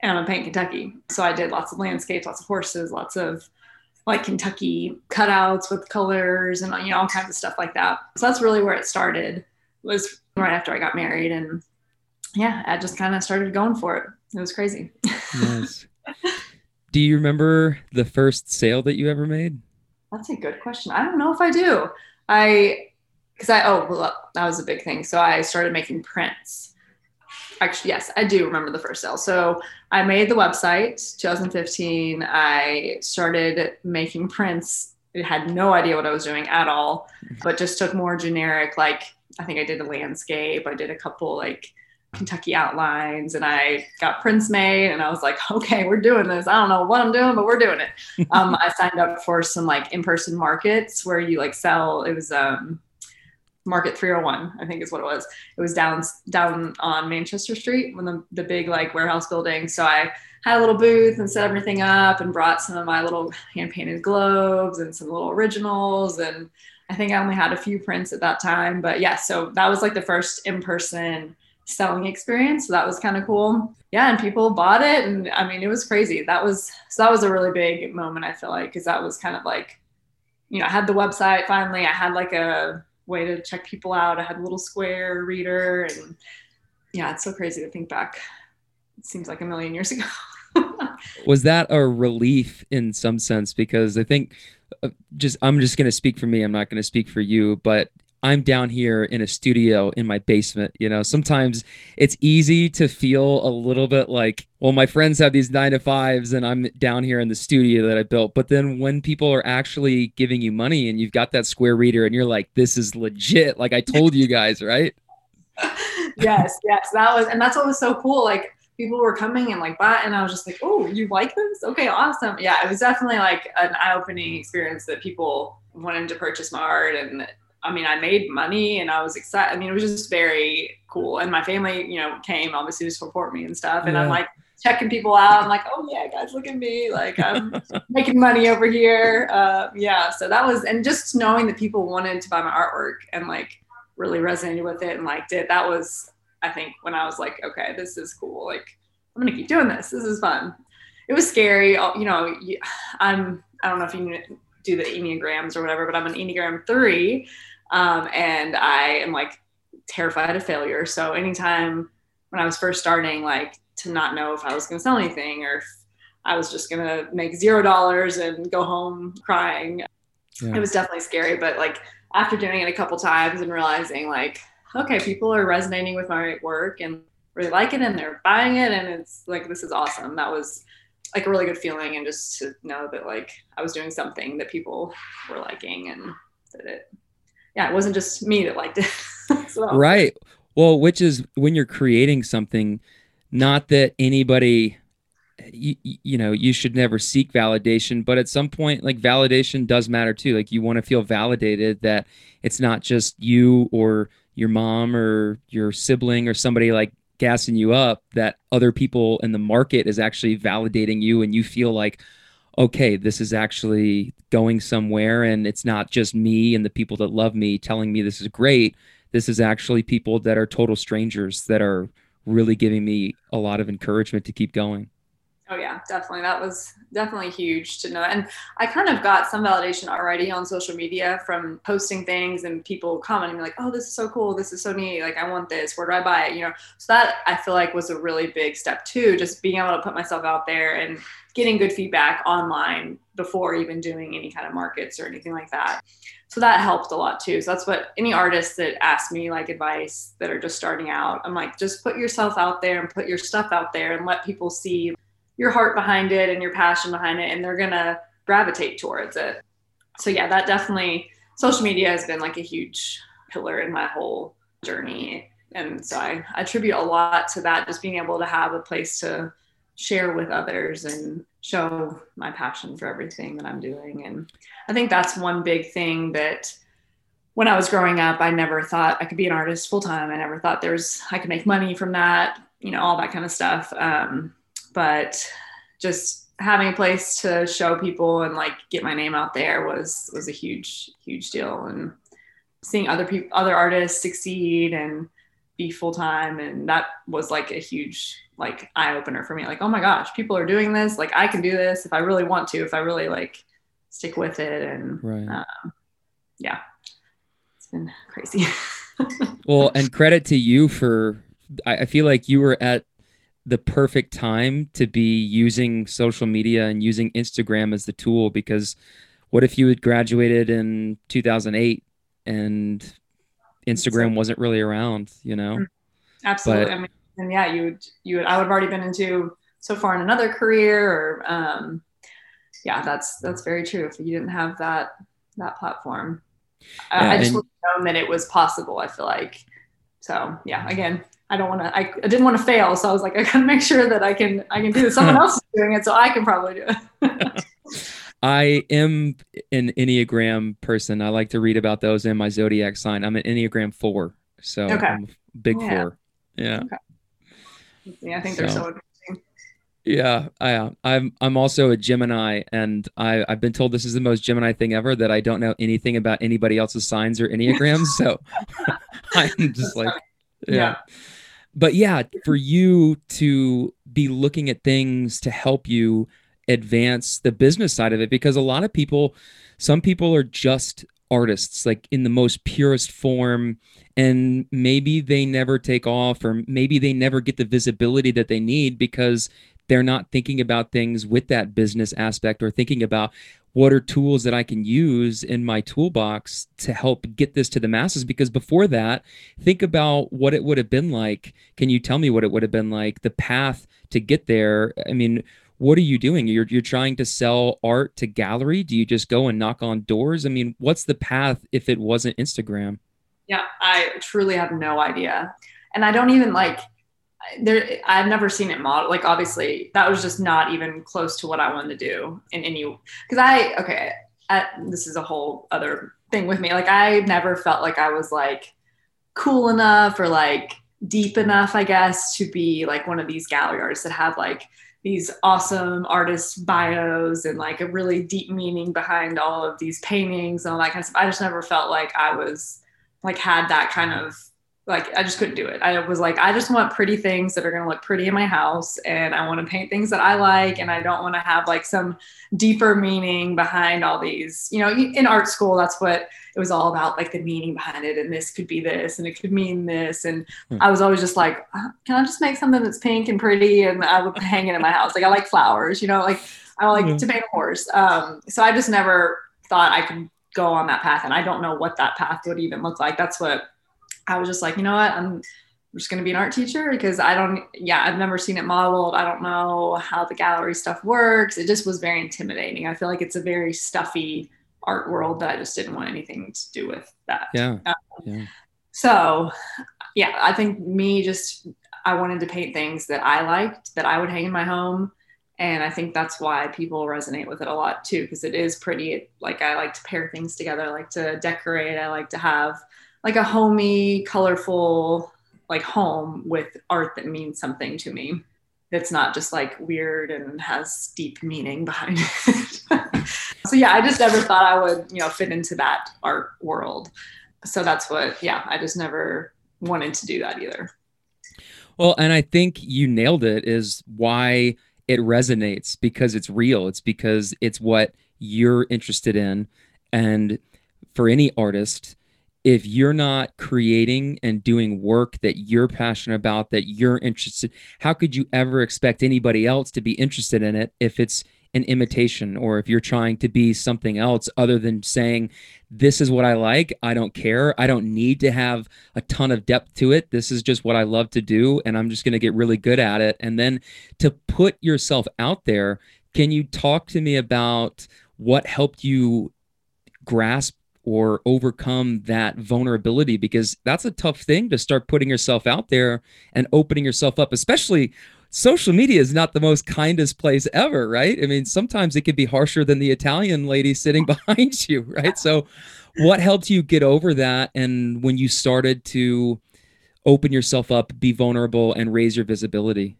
and I'm gonna paint Kentucky. So I did lots of landscapes, lots of horses, lots of like Kentucky cutouts with colors and you know all kinds of stuff like that. So that's really where it started. Was right after I got married, and yeah, I just kind of started going for it. It was crazy. Nice. do you remember the first sale that you ever made? That's a good question. I don't know if I do. I because I oh well, that was a big thing. So I started making prints. Actually yes i do remember the first sale. So i made the website 2015 i started making prints. I had no idea what i was doing at all but just took more generic like i think i did a landscape. I did a couple like kentucky outlines and i got prints made and i was like okay we're doing this. I don't know what i'm doing but we're doing it. Um, i signed up for some like in-person markets where you like sell it was um Market 301, I think is what it was. It was down down on Manchester Street, when the, the big like warehouse building. So I had a little booth and set everything up and brought some of my little hand painted globes and some little originals. And I think I only had a few prints at that time. But yeah, so that was like the first in person selling experience. So that was kind of cool. Yeah, and people bought it. And I mean, it was crazy. That was so that was a really big moment, I feel like, because that was kind of like, you know, I had the website finally, I had like a way to check people out. I had a little square reader and yeah, it's so crazy to think back. It seems like a million years ago. was that a relief in some sense? Because I think uh, just I'm just going to speak for me. I'm not going to speak for you, but I'm down here in a studio in my basement. You know, sometimes it's easy to feel a little bit like, well, my friends have these nine to fives and I'm down here in the studio that I built. But then when people are actually giving you money and you've got that square reader and you're like, this is legit, like I told you guys, right? yes, yes. That was, and that's what was so cool. Like, people were coming and like buy and I was just like, oh, you like this? Okay, awesome. Yeah, it was definitely like an eye-opening experience that people wanted to purchase my art and I mean, I made money and I was excited. I mean, it was just very cool. And my family, you know, came obviously to support me and stuff. And yeah. I'm like checking people out. I'm like, oh yeah, guys, look at me. Like I'm making money over here. Uh, yeah. So that was, and just knowing that people wanted to buy my artwork and like really resonated with it and liked it. That was, I think, when I was like, okay, this is cool. Like I'm gonna keep doing this. This is fun. It was scary. You know, I'm. I don't know if you do the enneagrams or whatever, but I'm an enneagram three. Um, and I am like terrified of failure. So anytime when I was first starting, like to not know if I was going to sell anything or if I was just going to make zero dollars and go home crying, yeah. it was definitely scary. But like after doing it a couple times and realizing like, okay, people are resonating with my work and really like it and they're buying it and it's like this is awesome. That was like a really good feeling and just to know that like I was doing something that people were liking and that it yeah, it wasn't just me that liked it. Right. Well, which is when you're creating something, not that anybody, you, you know, you should never seek validation, but at some point, like validation does matter too. Like you want to feel validated that it's not just you or your mom or your sibling or somebody like gassing you up, that other people in the market is actually validating you and you feel like, okay, this is actually going somewhere and it's not just me and the people that love me telling me this is great. This is actually people that are total strangers that are really giving me a lot of encouragement to keep going. Oh yeah, definitely. That was definitely huge to know. And I kind of got some validation already on social media from posting things and people commenting like, "Oh, this is so cool. This is so neat. Like I want this. Where do I buy it?" You know. So that I feel like was a really big step too, just being able to put myself out there and getting good feedback online before even doing any kind of markets or anything like that. So that helped a lot too. So that's what any artists that ask me like advice that are just starting out, I'm like, just put yourself out there and put your stuff out there and let people see your heart behind it and your passion behind it, and they're gonna gravitate towards it. So yeah, that definitely social media has been like a huge pillar in my whole journey. And so I, I attribute a lot to that, just being able to have a place to share with others and show my passion for everything that I'm doing. And I think that's one big thing that when I was growing up, I never thought I could be an artist full time. I never thought there's I could make money from that, you know, all that kind of stuff. Um, but just having a place to show people and like get my name out there was was a huge huge deal and seeing other people other artists succeed and be full time and that was like a huge like eye opener for me like oh my gosh people are doing this like I can do this if I really want to if I really like stick with it and right. um, yeah it's been crazy well and credit to you for I feel like you were at the perfect time to be using social media and using Instagram as the tool because what if you had graduated in 2008 and Instagram wasn't really around, you know? Mm, absolutely. But, I mean, and yeah, you would, you would, I would have already been into so far in another career or, um, yeah, that's, that's very true. If you didn't have that, that platform, yeah, I, I just would have known that it was possible. I feel like, so yeah, again, I don't want to, I, I didn't want to fail. So I was like, I gotta make sure that I can, I can do this. Someone else is doing it. So I can probably do it. I am an Enneagram person. I like to read about those in my zodiac sign. I'm an Enneagram four. So okay. I'm big yeah. four. Yeah. Okay. Yeah. I think so, they're so interesting. Yeah, I uh, I'm I'm also a Gemini, and I I've been told this is the most Gemini thing ever that I don't know anything about anybody else's signs or enneagrams. so I'm just like, yeah. yeah but yeah, for you to be looking at things to help you advance the business side of it, because a lot of people, some people are just artists, like in the most purest form, and maybe they never take off, or maybe they never get the visibility that they need because they're not thinking about things with that business aspect or thinking about what are tools that I can use in my toolbox to help get this to the masses? Because before that, think about what it would have been like. Can you tell me what it would have been like? The path to get there. I mean, what are you doing? You're you're trying to sell art to gallery? Do you just go and knock on doors? I mean, what's the path if it wasn't Instagram? Yeah, I truly have no idea. And I don't even like there I've never seen it model like obviously that was just not even close to what I wanted to do in any because I okay this is a whole other thing with me like I never felt like I was like cool enough or like deep enough I guess to be like one of these gallery artists that have like these awesome artist bios and like a really deep meaning behind all of these paintings and all that kind of stuff. I just never felt like I was like had that kind of like I just couldn't do it. I was like, I just want pretty things that are gonna look pretty in my house, and I want to paint things that I like, and I don't want to have like some deeper meaning behind all these. You know, in art school, that's what it was all about, like the meaning behind it, and this could be this, and it could mean this, and hmm. I was always just like, uh, can I just make something that's pink and pretty, and I would hang it in my house. Like I like flowers, you know, like I like yeah. to paint a horse. Um, so I just never thought I could go on that path, and I don't know what that path would even look like. That's what I was just like, you know what, I'm just going to be an art teacher because I don't, yeah, I've never seen it modeled. I don't know how the gallery stuff works. It just was very intimidating. I feel like it's a very stuffy art world that I just didn't want anything to do with that. Yeah. Um, yeah. So, yeah, I think me just, I wanted to paint things that I liked that I would hang in my home. And I think that's why people resonate with it a lot too, because it is pretty. Like, I like to pair things together, I like to decorate, I like to have like a homey, colorful like home with art that means something to me. that's not just like weird and has deep meaning behind it. so yeah, I just never thought I would, you know, fit into that art world. So that's what, yeah, I just never wanted to do that either. Well, and I think you nailed it is why it resonates because it's real. It's because it's what you're interested in. And for any artist, if you're not creating and doing work that you're passionate about, that you're interested, how could you ever expect anybody else to be interested in it if it's an imitation or if you're trying to be something else other than saying, This is what I like. I don't care. I don't need to have a ton of depth to it. This is just what I love to do. And I'm just going to get really good at it. And then to put yourself out there, can you talk to me about what helped you grasp or overcome that vulnerability because that's a tough thing to start putting yourself out there and opening yourself up especially social media is not the most kindest place ever right? I mean sometimes it can be harsher than the italian lady sitting behind you right? So what helped you get over that? And when you started to open yourself up be vulnerable and raise your visibility?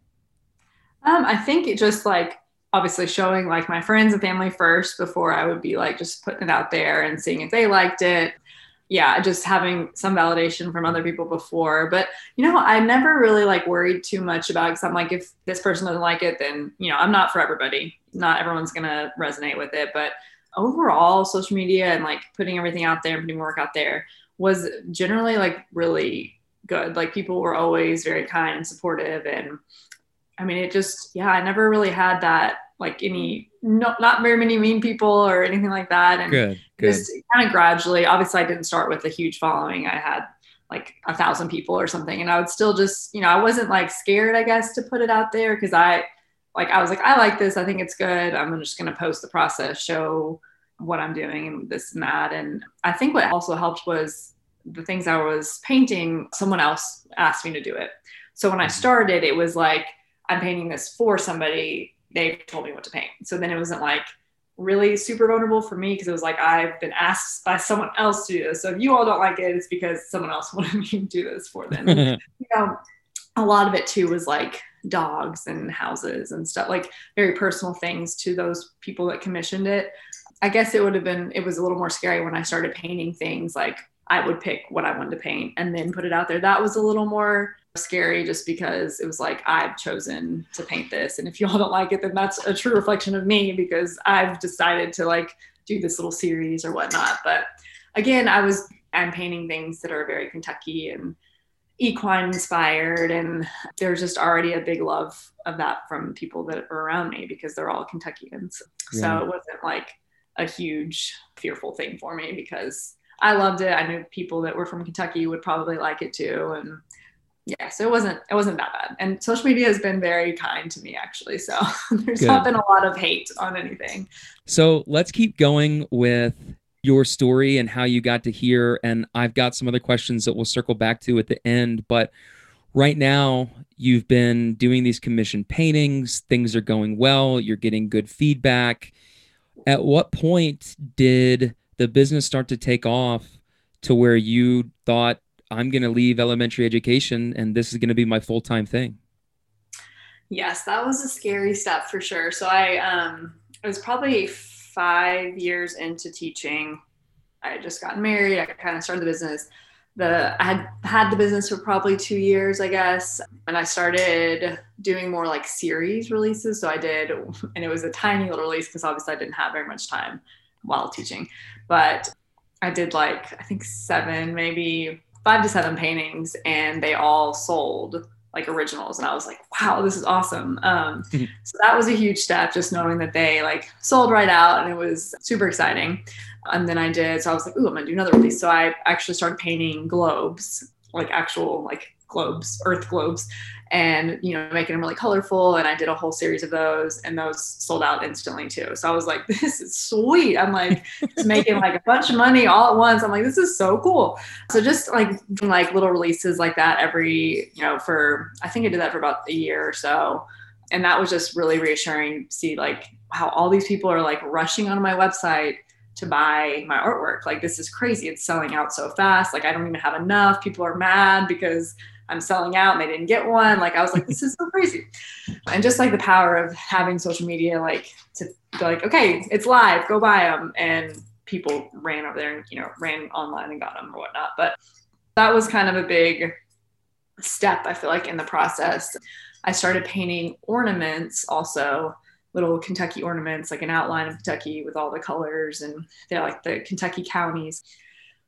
Um, i think it just like obviously showing like my friends and family first before I would be like just putting it out there and seeing if they liked it. Yeah, just having some validation from other people before. But you know, I never really like worried too much about because I'm like, if this person doesn't like it, then you know, I'm not for everybody. Not everyone's gonna resonate with it. But overall, social media and like putting everything out there and putting work out there was generally like really good. Like people were always very kind and supportive and I mean, it just, yeah, I never really had that, like any, no, not very many mean people or anything like that. And good, good. just kind of gradually, obviously, I didn't start with a huge following. I had like a thousand people or something. And I would still just, you know, I wasn't like scared, I guess, to put it out there because I, like, I was like, I like this. I think it's good. I'm just going to post the process, show what I'm doing and this and that. And I think what also helped was the things I was painting, someone else asked me to do it. So when I mm-hmm. started, it was like, I'm painting this for somebody. They told me what to paint. So then it wasn't like really super vulnerable for me because it was like I've been asked by someone else to do this. So if you all don't like it, it's because someone else wanted me to do this for them. you know, a lot of it too was like dogs and houses and stuff, like very personal things to those people that commissioned it. I guess it would have been, it was a little more scary when I started painting things like I would pick what I wanted to paint and then put it out there. That was a little more scary just because it was like I've chosen to paint this. And if y'all don't like it then that's a true reflection of me because I've decided to like do this little series or whatnot. But again I was I'm painting things that are very Kentucky and equine inspired and there's just already a big love of that from people that are around me because they're all Kentuckians. Yeah. so it wasn't like a huge fearful thing for me because I loved it. I knew people that were from Kentucky would probably like it too. And yeah, so it wasn't it wasn't that bad. And social media has been very kind to me actually. So there's Good. not been a lot of hate on anything. So let's keep going with your story and how you got to here. And I've got some other questions that we'll circle back to at the end. But right now, you've been doing these commission paintings, things are going well, you're getting good feedback. At what point did the business start to take off to where you thought I'm going to leave elementary education and this is going to be my full time thing? Yes, that was a scary step for sure. So I, um, was probably five years into teaching. I had just gotten married. I kind of started the business. The I had had the business for probably two years, I guess, and I started doing more like series releases. So I did, and it was a tiny little release because obviously I didn't have very much time while teaching. But I did like I think seven, maybe five to seven paintings and they all sold like originals. And i was like wow this is awesome. Um, so that was a huge step just knowing that they like sold right out and it was super exciting. And then i did so i was like ooh i'm gonna do another release. So i actually started painting globes like actual like globes earth globes and you know making them really colorful and i did a whole series of those and those sold out instantly too so i was like this is sweet i'm like making like a bunch of money all at once i'm like this is so cool so just like like little releases like that every you know for i think i did that for about a year or so and that was just really reassuring to see like how all these people are like rushing onto my website to buy my artwork. Like this is crazy. It's selling out so fast. Like I don't even have enough. People are mad because I'm selling out and they didn't get one. Like I was like, this is so crazy. And just like the power of having social media, like to be like, okay, it's live, go buy them. And people ran over there and, you know, ran online and got them or whatnot. But that was kind of a big step, I feel like, in the process. I started painting ornaments also little Kentucky ornaments, like an outline of Kentucky with all the colors, and they're like the Kentucky counties.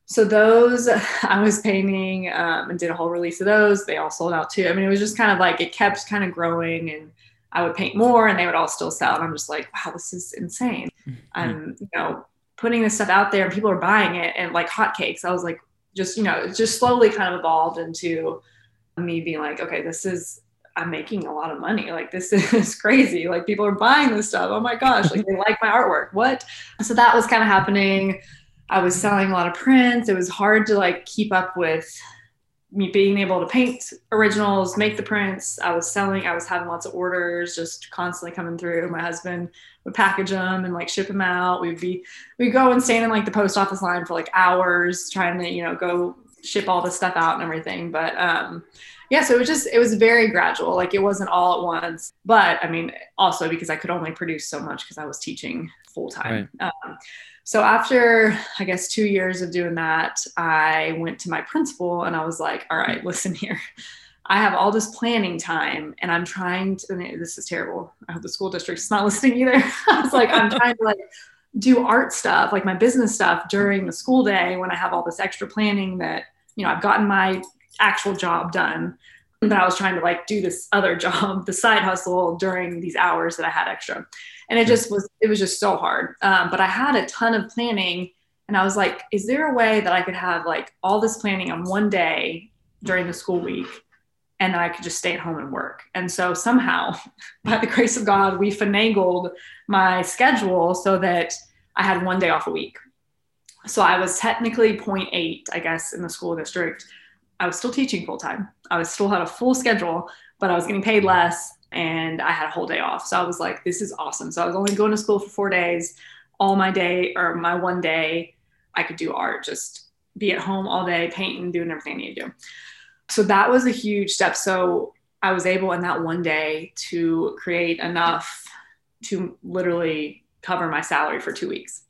So those I was painting um, and did a whole release of those. They all sold out too. I mean, it was just kind of like it kept kind of growing, and I would paint more, and they would all still sell. And I'm just like, wow, this is insane. Mm-hmm. I'm you know putting this stuff out there, and people are buying it, and like hotcakes. I was like, just you know, it just slowly kind of evolved into me being like, okay, this is I'm making a lot of money. Like this is crazy. Like people are buying this stuff. Oh my gosh, like they like my artwork. What? So that was kind of happening. I was selling a lot of prints. It was hard to like keep up with me being able to paint originals, make the prints. I was selling, I was having lots of orders just constantly coming through. My husband would package them and like ship them out. We'd be, we'd go and stand in like the post office line for like hours trying to, you know, go ship all the stuff out and everything. But um, yeah, so it was just it was very gradual. Like it wasn't all at once. But I mean, also because I could only produce so much because I was teaching full time. Right. Um, so after I guess two years of doing that, I went to my principal and I was like, "All right, listen here." I have all this planning time and I'm trying to, this is terrible. I hope the school district's not listening either. I was like, I'm trying to like do art stuff, like my business stuff during the school day when I have all this extra planning that, you know, I've gotten my actual job done but I was trying to like do this other job, the side hustle during these hours that I had extra. And it just was, it was just so hard. Um, but I had a ton of planning and I was like, is there a way that I could have like all this planning on one day during the school week and I could just stay at home and work? And so somehow, by the grace of God, we finagled my schedule so that I had one day off a week. So I was technically 0.8, I guess, in the school district I was still teaching full time. I was still had a full schedule, but I was getting paid less and I had a whole day off. So I was like, this is awesome. So I was only going to school for four days. All my day or my one day, I could do art, just be at home all day, painting, doing everything I need to do. So that was a huge step. So I was able in that one day to create enough to literally cover my salary for two weeks.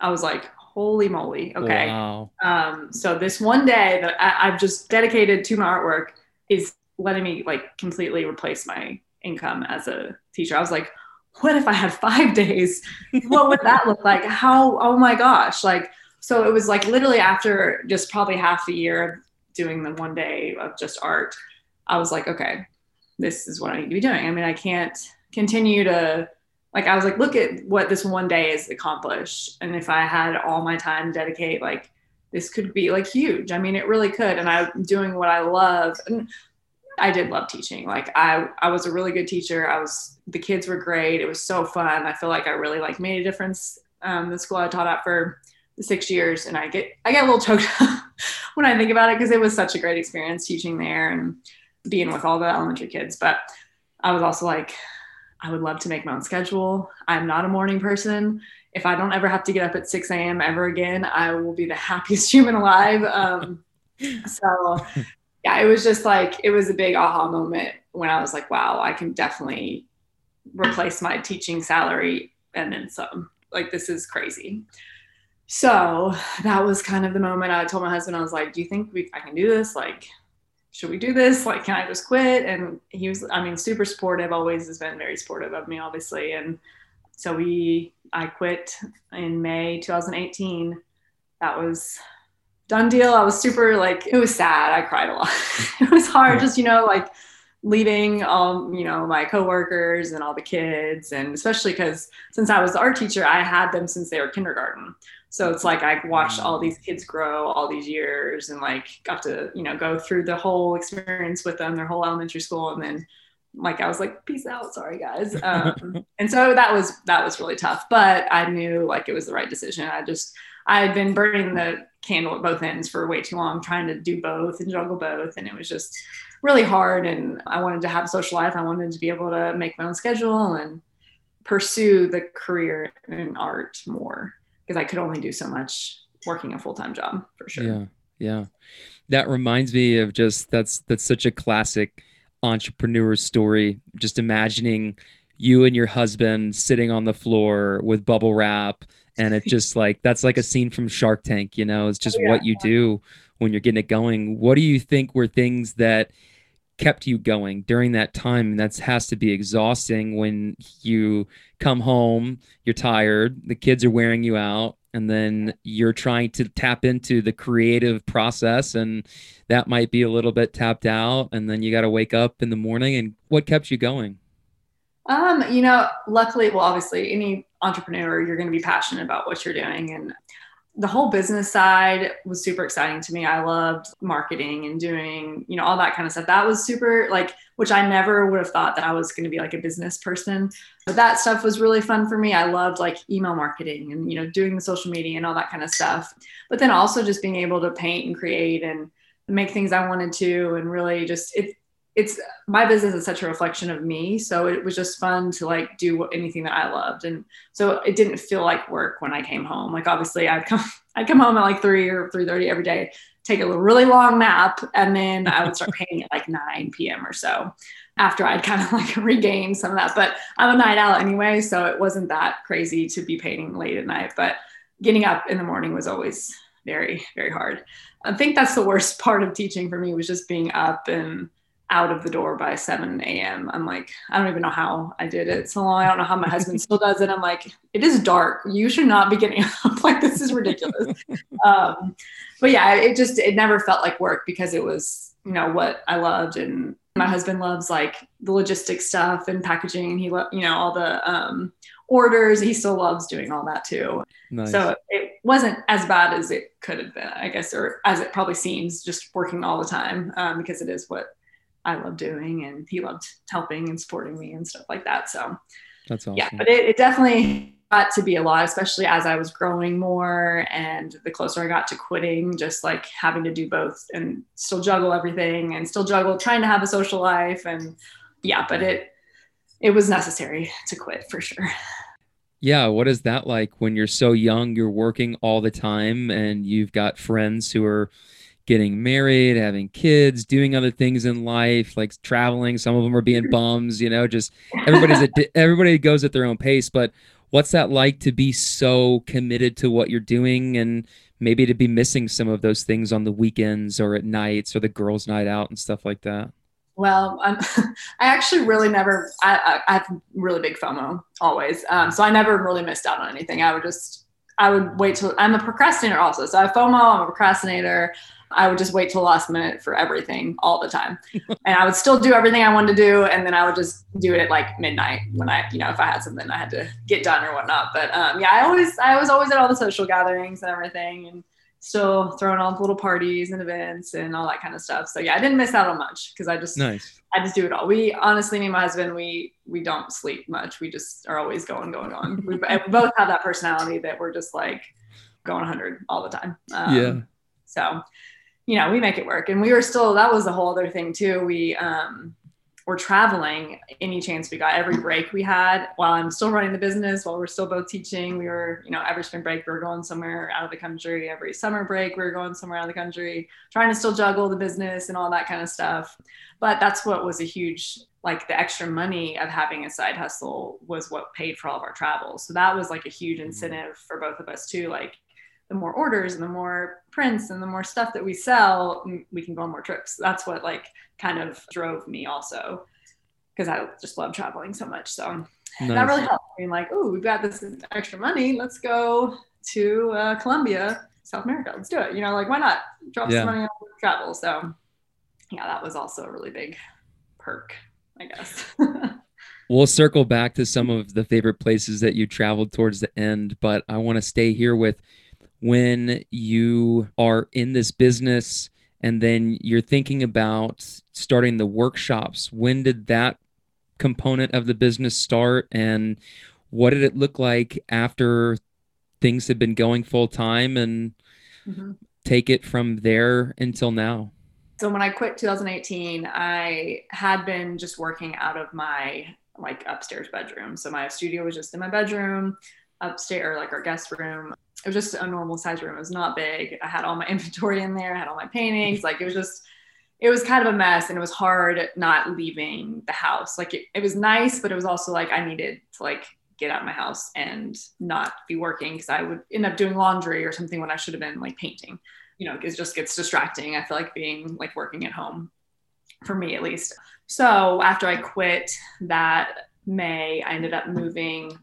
I was like, holy moly. Okay. Wow. Um, so this one day that I, I've just dedicated to my artwork is letting me like completely replace my income as a teacher. I was like, what if I had five days? What would that look like? How, oh my gosh. Like, so it was like literally after just probably half a year of doing the one day of just art, I was like, okay, this is what I need to be doing. I mean, I can't continue to like I was like, look at what this one day is accomplished. And if I had all my time dedicate, like this could be like huge. I mean, it really could. And I'm doing what I love. And I did love teaching. Like I, I was a really good teacher. I was, the kids were great. It was so fun. I feel like I really like made a difference. Um, the school I taught at for six years. And I get, I get a little choked up when I think about it because it was such a great experience teaching there and being with all the elementary kids. But I was also like, I would love to make my own schedule. I'm not a morning person. If I don't ever have to get up at 6 a.m. ever again, I will be the happiest human alive. Um, so, yeah, it was just like, it was a big aha moment when I was like, wow, I can definitely replace my teaching salary and then some. Like, this is crazy. So that was kind of the moment I told my husband, I was like, do you think we, I can do this? Like, should we do this? Like, can I just quit? And he was, I mean, super supportive, always has been very supportive of me, obviously. And so we, I quit in May 2018. That was done deal. I was super like, it was sad. I cried a lot. it was hard, just, you know, like leaving all, you know, my coworkers and all the kids. And especially because since I was the art teacher, I had them since they were kindergarten. So it's like I watched all these kids grow all these years and like got to, you know, go through the whole experience with them, their whole elementary school. And then like I was like, peace out, sorry guys. Um, and so that was that was really tough. But I knew like it was the right decision. I just I had been burning the candle at both ends for way too long, trying to do both and juggle both. And it was just really hard. And I wanted to have a social life. I wanted to be able to make my own schedule and pursue the career in art more because I could only do so much working a full time job for sure. Yeah. Yeah. That reminds me of just that's that's such a classic entrepreneur story. Just imagining you and your husband sitting on the floor with bubble wrap and it's just like that's like a scene from Shark Tank, you know, it's just Oh, yeah. what you do when you're getting it going. What do you think were things that kept you going during that time? That has to be exhausting when you come home, you're tired, the kids are wearing you out, and then you're trying to tap into the creative process and that might be a little bit tapped out and then you got to wake up in the morning and what kept you going? Um, you know, luckily, well, obviously, any entrepreneur, you're going to be passionate about what you're doing. And the whole business side was super exciting to me. I loved marketing and doing, you know, all that kind of stuff. That was super, like, which I never would have thought that I was going to be like a business person. But that stuff was really fun for me. I loved like email marketing and, you know, doing the social media and all that kind of stuff. But then also just being able to paint and create and make things I wanted to and really just, it, it's my business is such a reflection of me. So it was just fun to like do anything that i loved. And so it didn't feel like work when i came home. Like obviously i'd come i'd come home at like 3 or 3.30 every day take a really long nap and then i would start painting at like 9 p.m or so after i'd kind of like regained some of that. But i'm a night owl anyway so it wasn't that crazy to be painting late at night. But getting up in the morning was always very very hard. I think that's the worst part of teaching for me was just being up and out of the door by 7 a.m. I'm like, I don't even know how I did it so long. I don't know how my husband still does it. I'm like, it is dark. You should not be getting up. like, this is ridiculous. um, but yeah, it just, it never felt like work because it was, you know, what I loved. And my husband loves like the logistics stuff and packaging. He, lo- you know, all the um, orders. He still loves doing all that too. Nice. So it wasn't as bad as it could have been, I guess, or as it probably seems, just working all the time um, because it is what I love doing, and he loved helping and supporting me and stuff like that. So That's awesome. yeah, but it, it definitely got to be a lot, especially as I was growing more and the closer I got to quitting, just like having to do both and still juggle everything and still juggle trying to have a social life and yeah, but it it was necessary to quit for sure. Yeah, what is that like when you're so young, you're working all the time and you've got friends who are getting married, having kids, doing other things in life, like traveling, some of them are being bums, you know, just everybody's a, everybody goes at their own pace, but what's that like to be so committed to what you're doing and maybe to be missing some of those things on the weekends or at nights or the girls' night out and stuff like that? Well, I'm, I actually really never. I, I, I have really big FOMO always, um, so I never really missed out on anything. I would just, I would wait till I'm a procrastinator also. So I have FOMO. I'm a procrastinator. I would just wait till the last minute for everything all the time, and I would still do everything I wanted to do, and then I would just do it at like midnight when I, you know, if I had something I had to get done or whatnot. But um, yeah, I always, I was always at all the social gatherings and everything, and still throwing all the little parties and events and all that kind of stuff. So yeah, I didn't miss out on much because I just Nice. I just do it all. We honestly, me and my husband, we we don't sleep much. We just are always going, going, going. We, both have that personality that we're just like going 100 all the time. Um, Yeah. So, you know, we make it work. And we were still that was a whole other thing too. We um were traveling any chance we got. Every break we had while I'm still running the business, while we're still both teaching. We were, you know, every spring break we were going somewhere out of the country. Every summer break we were going somewhere out of the country, trying to still juggle the business and all that kind of stuff but that's what was a huge like the extra money of having a side hustle was what paid for all of our travels so that was like a huge incentive for both of us too like the more orders and the more prints and the more stuff that we sell we can go on more trips. That's what like kind of drove me also because i just love traveling so much so. That really helped. Being like oh we've got this extra money. Let's go to uh, colombia south america. Let's do it. You know like why not? Drop Yeah. some money on travel so. Yeah that was also a really big perk i guess. We'll circle back to some of the favorite places that you traveled towards the end, but I want to stay here with when you are in this business and then you're thinking about starting the workshops. When did that component of the business start and what did it look like after things had been going full time and Mhm. take it from there until now? so when i quit 2018 i had been just working out of my like upstairs bedroom so my studio was just in my bedroom upstairs or like our guest room it was just a normal size room. It was not big. I had all my inventory in there. I had all my paintings. Like it was just, it was kind of a mess and it was hard not leaving the house. Like it, it was nice, but it was also like I needed to like get out of my house and not be working because I would end up doing laundry or something when I should have been like painting. You know, it just gets distracting. I feel like being like working at home for me at least. So after I quit that May, I ended up moving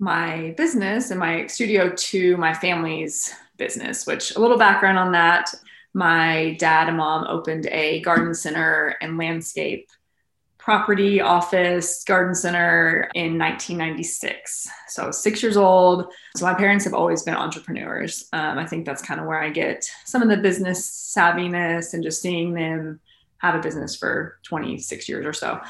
my business and my studio to my family's business, which a little background on that. My dad and mom opened a garden center and landscape property office garden center in 1996 so six years old. So my parents have always been entrepreneurs. Um, i think that's kind of where i get some of the business savviness and just seeing them have a business for 26 years or so.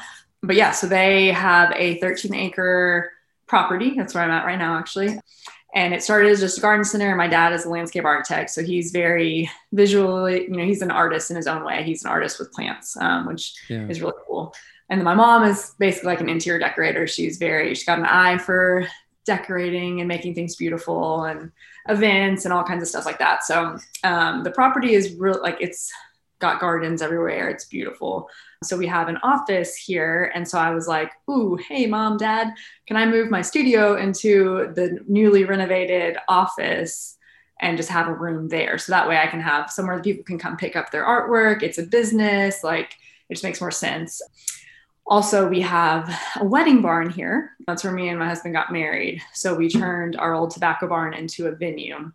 But yeah so they have a 13 acre property that's where i'm at right now actually and it started as just a garden center my dad is a landscape architect so he's very visually you know he's an artist in his own way he's an artist with plants um, which yeah. is really cool and then my mom is basically like an interior decorator. She's very, she's got an eye for decorating and making things beautiful and events and all kinds of stuff like that. So um, the property is real, like it's got gardens everywhere. It's beautiful. So we have an office here. And so I was like, ooh, hey, mom, dad, can I move my studio into the newly renovated office? and just have a room there. So that way I can have somewhere that people can come pick up their artwork. It's a business, like it just makes more sense. Also, we have a wedding barn here. That's where me and my husband got married. So we turned our old tobacco barn into a venue.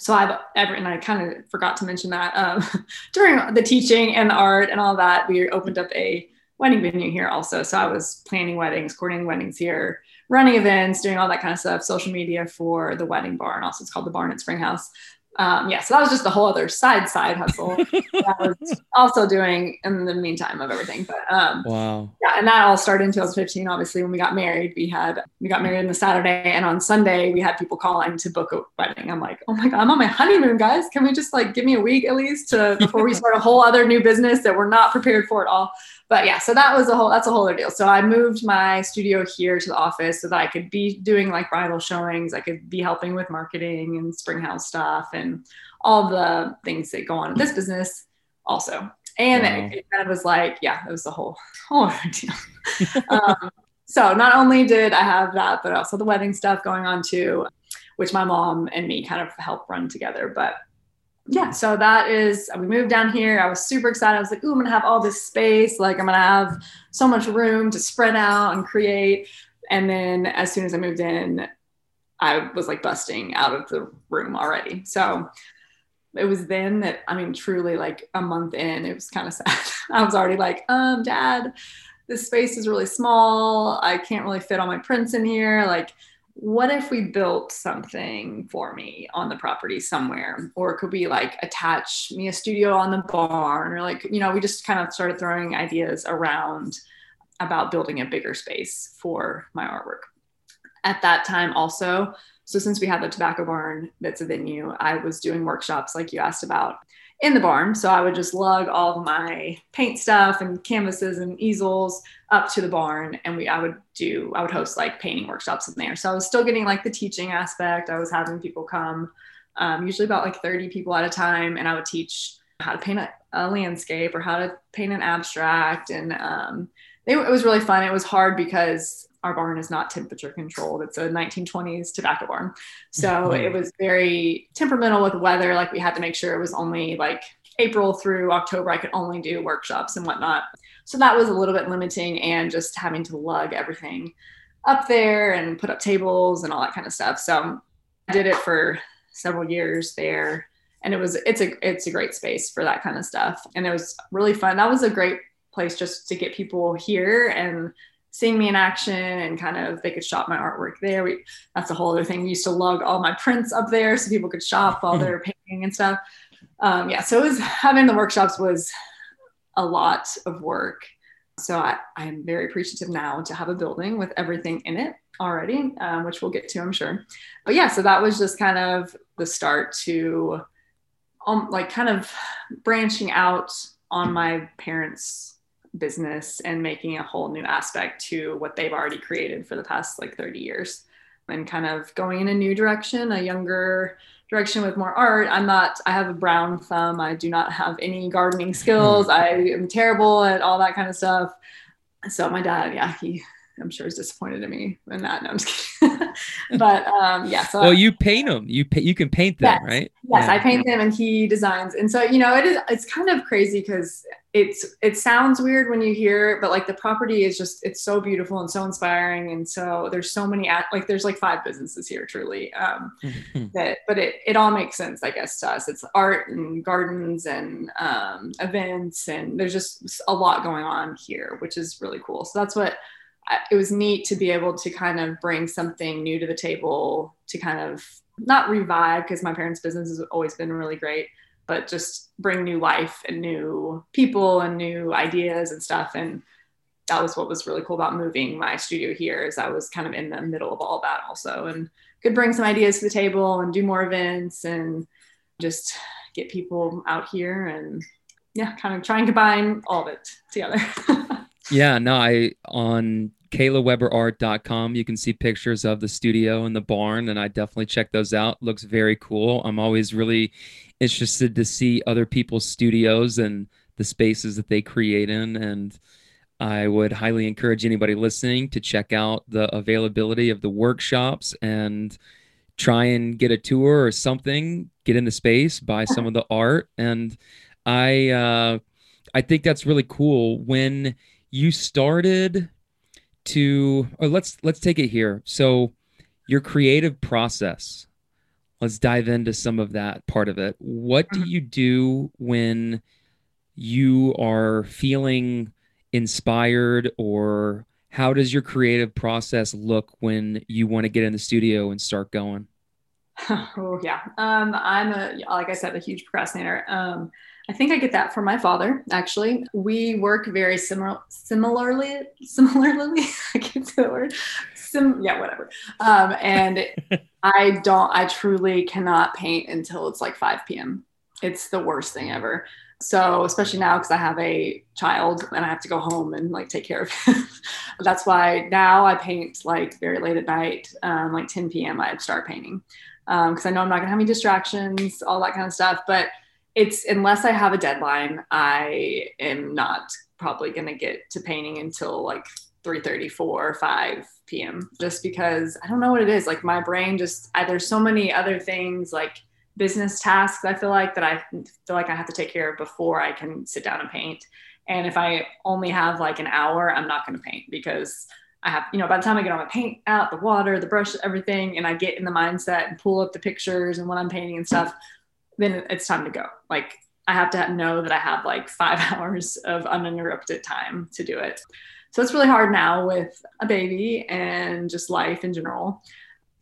So I've ever, and I kind of forgot to mention that um, during the teaching and the art and all that, we opened up a wedding venue here also. So I was planning weddings, coordinating weddings here, running events, doing all that kind of stuff, social media for the wedding barn. Also, it's called the Barn at Springhouse um, yeah, so that was just the whole other side side hustle that I was also doing in the meantime of everything. But um, wow, yeah, and that all started in 2015. Obviously, when we got married, we had we got married on the Saturday, and on Sunday we had people calling to book a wedding. I'm like, oh my god, I'm on my honeymoon, guys. Can we just like give me a week at least to before we start a whole other new business that we're not prepared for at all? But yeah, so that was a whole that's a whole other deal. So I moved my studio here to the office so that I could be doing like bridal showings. I could be helping with marketing and springhouse stuff and all the things that go on in this business also. And wow. it, it, kind of was like, yeah, it was the whole whole other deal. um, so not only did I have that, but also the wedding stuff going on too, which my mom and me kind of help run together. But yeah, so that is, we moved down here. I was super excited. I was like, ooh, I'm going to have all this space. Like, I'm going to have so much room to spread out and create. And then as soon as I moved in, I was like busting out of the room already. So it was then that, I mean, truly like a month in, it was kind of sad. I was already like, um, dad, this space is really small. I can't really fit all my prints in here. Like, what if we built something for me on the property somewhere? Or could we like attach me a studio on the barn or like you know we just kind of started throwing ideas around about building a bigger space for my artwork. At that time also so since we had the tobacco barn that's a venue i was doing workshops like you asked about in the barn. So I would just lug all of my paint stuff and canvases and easels up to the barn and we I would do I would host like painting workshops in there. So I was still getting like the teaching aspect. I was having people come, um, usually about like 30 people at a time, and I would teach how to paint a, a landscape or how to paint an abstract. And um, it, it was really fun. It was hard because our barn is not temperature controlled. It's a 1920s tobacco barn. So mm-hmm. it was very temperamental with weather. Like we had to make sure it was only like April through October, I could only do workshops and whatnot. So that was a little bit limiting and just having to lug everything up there and put up tables and all that kind of stuff. So I did it for several years there and it was it's a it's a great space for that kind of stuff and it was really fun that was a great place just to get people here and seeing me in action and kind of they could shop my artwork there. We, that's a whole other thing. We used to lug all my prints up there so people could shop while they're painting and stuff. Um, yeah, so it was having the workshops was a lot of work. So I, I'm very appreciative now to have a building with everything in it already, um, which we'll get to, I'm sure. But yeah, so that was just kind of the start to um, like kind of branching out on my parents' business and making a whole new aspect to what they've already created for the past like 30 years. and kind of going in a new direction, a younger direction with more art. I'm not, I have a brown thumb. I do not have any gardening skills. I am terrible at all that kind of stuff. So my dad, yeah, he, I'm sure is disappointed in me in that. No, I'm just kidding. but um, yeah. So well, you paint them. You pa- you can paint them, Yes. right? Yes, Yeah. I paint them and he designs. And so, you know, it is it's kind of crazy because it's it sounds weird when you hear it, but like the property is just it's so beautiful and so inspiring. And so there's so many at like there's like five businesses here truly. Um that but it it all makes sense, I guess, to us. It's art and gardens and um events and there's just a lot going on here, which is really cool. So that's what I- it was neat to be able to kind of bring something new to the table to kind of not revive because my parents' business has always been really great, but just bring new life and new people and new ideas and stuff. And that was what was really cool about moving my studio here is I was kind of in the middle of all that also and could bring some ideas to the table and do more events and just get people out here and yeah, kind of try and combine all of it together. Yeah, no, I on KaylaWeberArt.com, you can see pictures of the studio and the barn, and I definitely check those out. Looks very cool. I'm always really interested to see other people's studios and the spaces that they create in. And I would highly encourage anybody listening to check out the availability of the workshops and try and get a tour or something, get in the space, buy some of the art. And I uh I think that's really cool when you started to or let's let's take it here so your creative process let's dive into some of that part of it what do Mhm. you do when you are feeling inspired or how does your creative process look when you want to get in the studio and start going oh yeah. Um, I'm a like I said, a huge procrastinator. Um, I think I get that from my father. Actually, we work very similar, similarly, similarly. I can't say the word. Yeah, whatever. Um, and I don't. I truly cannot paint until it's like 5 p.m. It's the worst thing ever. So especially now because I have a child and I have to go home and like take care of him. That's why now I paint like very late at night, um, like 10 p.m. I start painting because I know I'm not gonna have any distractions, all that kind of stuff. But it's unless I have a deadline, I am not probably gonna get to painting until like 3:30, 4, 5 p.m. Just because I don't know what it is. Like my brain just I, there's so many other things like business tasks I feel like that I feel like I have to take care of before I can sit down and paint. And if I only have like an hour, I'm not going to paint because I have, you know, by the time I get all my paint out, the water, the brush, everything, and I get in the mindset and pull up the pictures and what I'm painting and stuff, then it's time to go. Like I have to know that I have like five hours of uninterrupted time to do it. So it's really hard now with a baby and just life in general.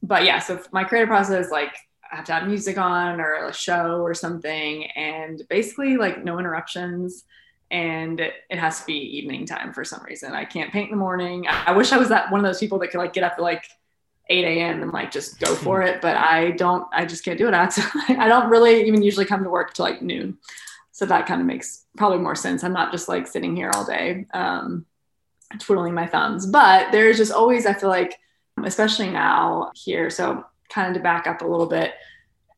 But yeah, so my creative process, like I have to have music on or a show or something, and basically like no interruptions and it has to be evening time for some reason. I can't paint in the morning. I wish I was that one of those people that could like get up at like 8 a.m. and like just go for it, but I don't. I just can't do it. I, I don't really even usually come to work till like noon, so that kind of makes probably more sense. I'm not just like sitting here all day, um, twiddling my thumbs. But there's just always I feel like, especially now here. So kind of to back up a little bit,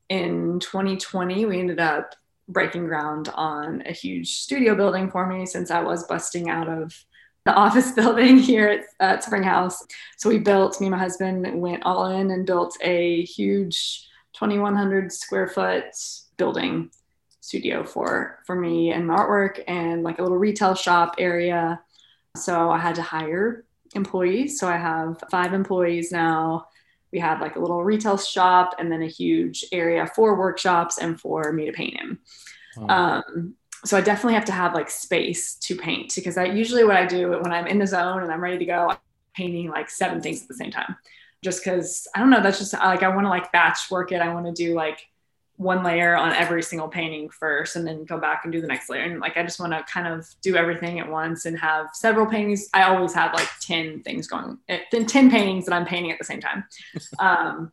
in 2020 we ended up breaking ground on a huge studio building for me since I was busting out of the office building here at, at Spring House. So we built, me and my husband went all in and built a huge 2,100 square foot building studio for for me and my artwork and like a little retail shop area. So I had to hire employees. So I have five employees now. We have like a little retail shop and then a huge area for workshops and for me to paint in. Um, so I definitely have to have like space to paint because I usually what I do when I'm in the zone and I'm ready to go, I'm painting like seven things at the same time. Just because I don't know, that's just like I want to like batch work it. I want to do like one layer on every single painting first and then go back and do the next layer. And like I just want to kind of do everything at once and have several paintings. I always have like 10 things going, eh, 10 paintings that I'm painting at the same time. um,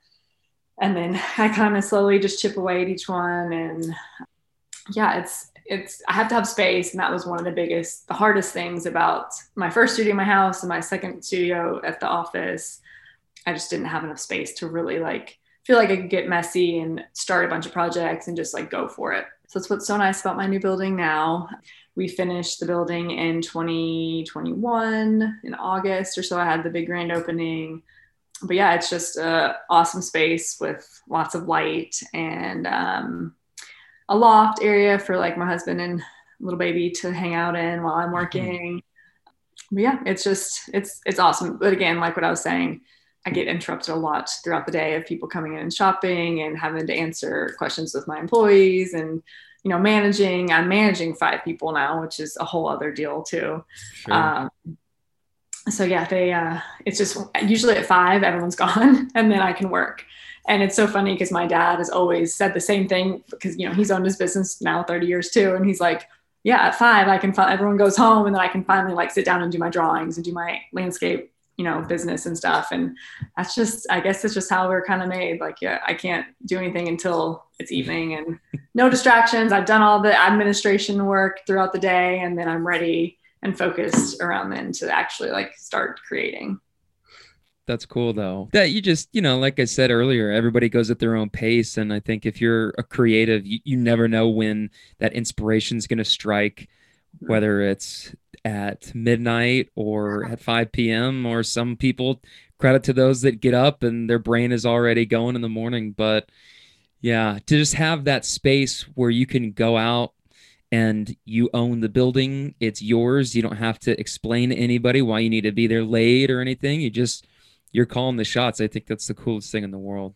and then I kind of slowly just chip away at each one and yeah, it's it's I have to have space, and that was one of the biggest, the hardest things about my first studio in my house and my second studio at the office. I just didn't have enough space to really like feel like I could get messy and start a bunch of projects and just like go for it. So that's what's so nice about my new building now. We finished the building in 2021 in August or so. I had the big grand opening. But yeah, it's just an awesome space with lots of light and um, a loft area for like my husband and little baby to hang out in while I'm working. But yeah, it's just it's it's awesome. But again, like what I was saying, I get interrupted a lot throughout the day of people coming in and shopping and having to answer questions with my employees and you know managing. I'm managing five people now, which is a whole other deal too. Sure. Um, so yeah, they uh, it's just usually at five everyone's gone and then I can work. And it's so funny because my dad has always said the same thing because you know he's owned his business now 30 years too, and he's like, yeah, at five I can fi- everyone goes home and then I can finally like sit down and do my drawings and do my landscape you know business and stuff. And that's just i guess it's just how we're kind of made. Like yeah i can't do anything until it's mm-hmm. evening and no distractions. I've done all the administration work throughout the day and then i'm ready and focused around then to actually like start creating. That's cool though. That you just you know like i said earlier everybody goes at their own pace. And i think if you're a creative you, you never know when that inspiration is going to strike mm-hmm. whether it's at midnight or at 5 p.m. or some people credit to those that get up and their brain is already going in the morning. But yeah, to just have that space where you can go out and you own the building, it's yours. You don't have to explain to anybody why you need to be there late or anything. You just you're calling the shots. I think that's the coolest thing in the world.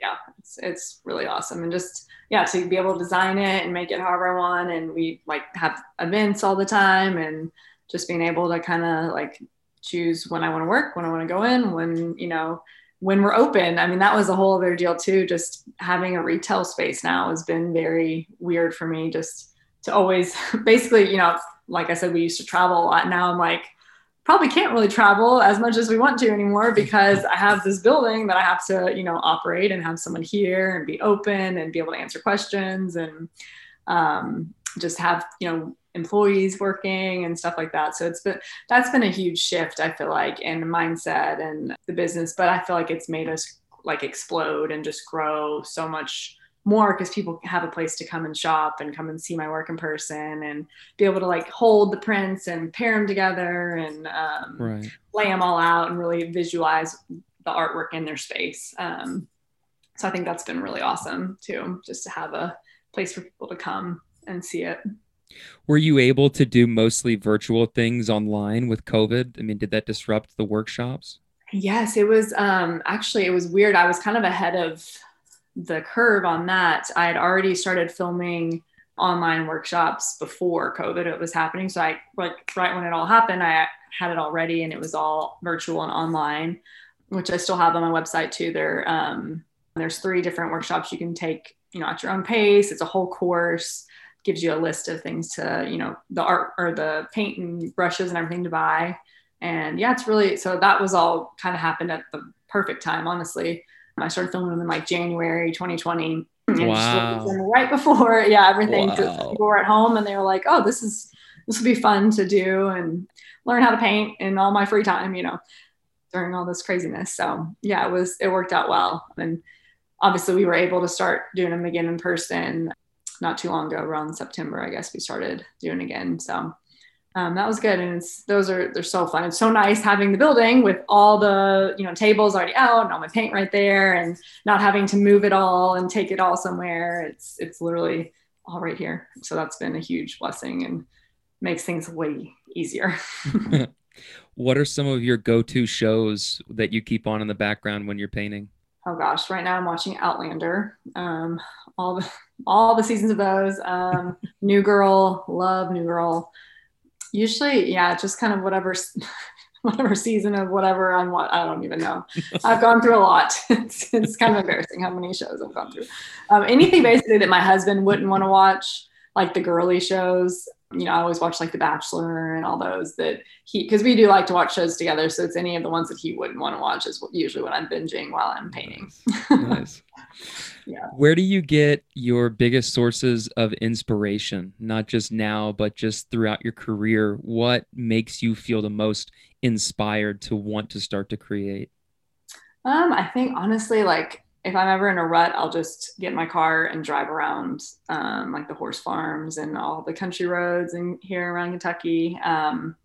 Yeah, it's it's really awesome and just yeah, to be able to design it and make it however I want. And we like have events all the time and just being able to kind of like choose when I want to work, when I want to go in, when, you know, when we're open. I mean, that was a whole other deal too. Just having a retail space now has been very weird for me. Just to always basically, you know, like I said, we used to travel a lot. Now I'm like, probably can't really travel as much as we want to anymore because I have this building that I have to, you know, operate and have someone here and be open and be able to answer questions and um, just have, you know, employees working and stuff like that. So it's been that's been a huge shift, I feel like, in the mindset and the business. But I feel like it's made us like explode and just grow so much more because people have a place to come and shop and come and see my work in person and be able to like hold the prints and pair them together and um, right. lay them all out and really visualize the artwork in their space. Um, so I think that's been really awesome too, just to have a place for people to come and see it. Were you able to do mostly virtual things online with COVID? I mean, did that disrupt the workshops? Yes, it was um, actually it was weird. I was kind of ahead of the curve on that, I had already started filming online workshops before COVID it was happening. So I like right when it all happened, I had it already and it was all virtual and online, which I still have on my website too. There, um, there's three different workshops you can take, you know, at your own pace. It's a whole course, gives you a list of things to, you know, the art or the paint and brushes and everything to buy. And yeah, it's really so that was all kind of happened at the perfect time, honestly. I started filming them in like January 2020. Wow. right before, yeah, everything. Wow. People were at home and they were like, "Oh, this is this will be fun to do and learn how to paint in all my free time," you know, during all this craziness. So yeah, it was it worked out well, and obviously we were able to start doing them again in person not too long ago, around September, I guess we started doing again. So um, that was good. And it's those are they're so fun. It's so nice having the building with all the you know tables already out and all my paint right there and not having to move it all and take it all somewhere. It's it's literally all right here. So that's been a huge blessing and makes things way easier. What are some of your go-to shows that you keep on in the background when you're painting? Oh gosh right now i'm watching outlander. Um, all the all the seasons of those um, new girl love new girl Usually, yeah, just kind of whatever whatever season of whatever I'm what I don't even know. I've gone through a lot. It's, it's kind of embarrassing how many shows I've gone through. Um, anything basically that my husband wouldn't want to watch, like the girly shows. You know, I always watch like The Bachelor and all those that he because we do like to watch shows together. So it's any of the ones that he wouldn't want to watch is usually what I'm binging while I'm painting. nice. Yeah. Where do you get your biggest sources of inspiration? Not just now, but just throughout your career. What makes you feel the most inspired to want to start to create? Um, I think honestly, like if I'm ever in a rut, I'll just get in my car and drive around um, like the horse farms and all the country roads and here around Kentucky. Um,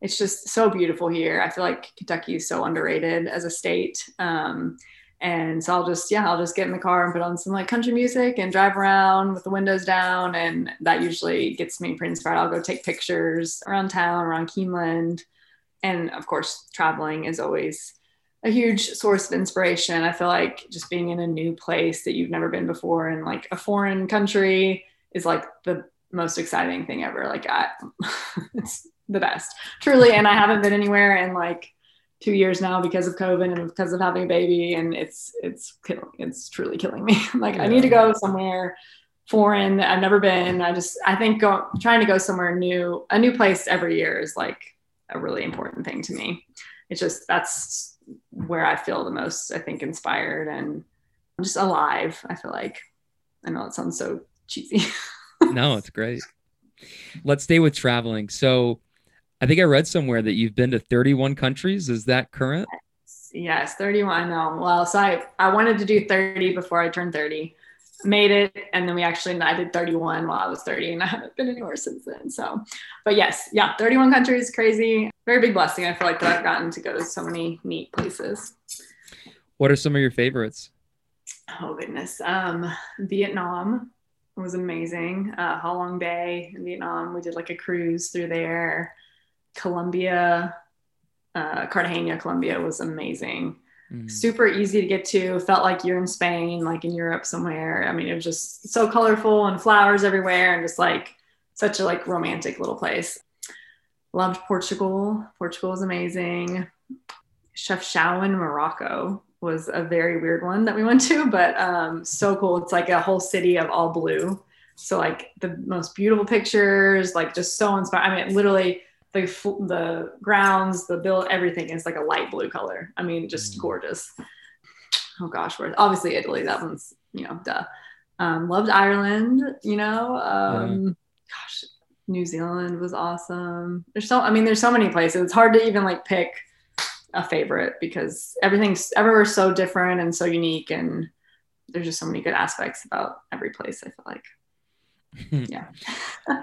it's just so beautiful here. I feel like Kentucky is so underrated as a state. Um, and so I'll just, yeah, I'll just get in the car and put on some like country music and drive around with the windows down. And that usually gets me pretty inspired. I'll go take pictures around town, around Keeneland. And of course, traveling is always a huge source of inspiration. I feel like just being in a new place that you've never been before and like a foreign country is like the most exciting thing ever. Like I, it's the best, truly. And I haven't been anywhere in like two years now because of COVID and because of having a baby, and it's it's it's truly killing me. like yeah. I need to go somewhere foreign that I've never been. I just I think go, trying to go somewhere new, a new place every year is like a really important thing to me. It's just that's where I feel the most, I think, inspired and I'm just alive. I feel like I know it sounds so cheesy. no, it's great. Let's stay with traveling. So I think I read somewhere that you've been to 31 countries. Is that current? Yes, 31. I know. Well, so I, I wanted to do 30 before I turned 30. Made it, and then we actually I did 31 while I was 30, and I haven't been anywhere since then. So, but yes, yeah, 31 countries, crazy, very big blessing. I feel like that I've gotten to go to so many neat places. What are some of your favorites? Oh goodness, um, Vietnam was amazing. Uh, Ha Long Bay in Vietnam, we did like a cruise through there. Colombia, uh, Cartagena, Colombia was amazing. Mm. Super easy to get to. Felt like you're in Spain, like in Europe somewhere. I mean, it was just so colorful and flowers everywhere, and just like such a like romantic little place. Loved Portugal. Portugal was amazing. Chef Chefchaouen, Morocco was a very weird one that we went to, but um, so cool. It's like a whole city of all blue. So like the most beautiful pictures, like just so inspiring. I mean, literally the the grounds, the bill, everything is like a light blue color. I mean, just mm. gorgeous. Oh gosh, where obviously Italy. That one's you know, duh. Um, loved Ireland. You know, um, yeah. gosh, New Zealand was awesome. There's so I mean, there's so many places. It's hard to even like pick a favorite because everything's everywhere's so different and so unique and there's just so many good aspects about every place i feel like yeah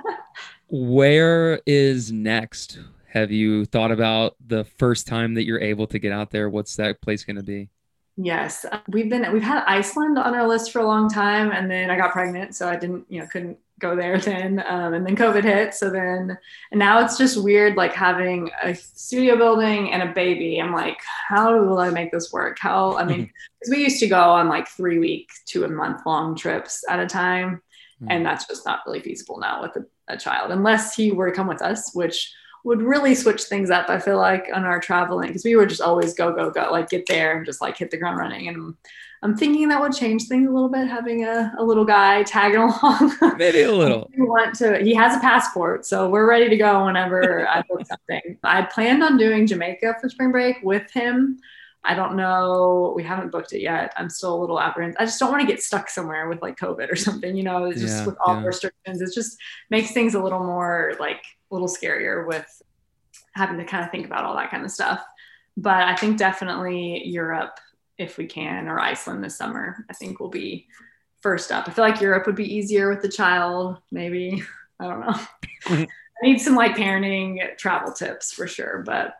where is next? Have you thought about the first time that you're able to get out there? What's that place going to be? Yes, we've been we've had Iceland on our list for a long time, and then I got pregnant, so I didn't you know couldn't go there then, um, and then COVID hit. So then and now it's just weird like having a studio building and a baby. I'm like, how will I make this work? How I mean, because we used to go on like three week to a month long trips at a time, mm. and that's just not really feasible now with a a child unless he were to come with us, which would really switch things up. I feel like on our traveling because we would just always go go go like get there and just like hit the ground running. And I'm thinking that would change things a little bit having a, a little guy tagging along. Maybe a little. we want to. He has a passport, so we're ready to go whenever I book something. I planned on doing Jamaica for spring break with him. I don't know. We haven't booked it yet. I'm still a little apprehensive. I just don't want to get stuck somewhere with like COVID or something, you know, it's just yeah, with all yeah. the restrictions. It just makes things a little more like a little scarier with having to kind of think about all that kind of stuff. But I think definitely Europe, if we can, or Iceland this summer, I think will be first up. I feel like Europe would be easier with the child, maybe. I don't know. I need some like parenting travel tips for sure, but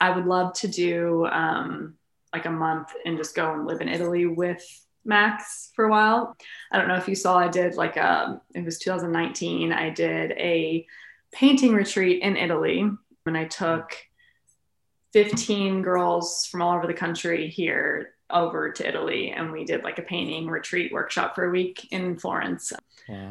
I would love to do um, like a month and just go and live in Italy with Max for a while. I don't know if you saw, I did like a, um, it was 2019, I did a painting retreat in Italy and I took 15 girls from all over the country here over to Italy and we did like a painting retreat workshop for a week in Florence.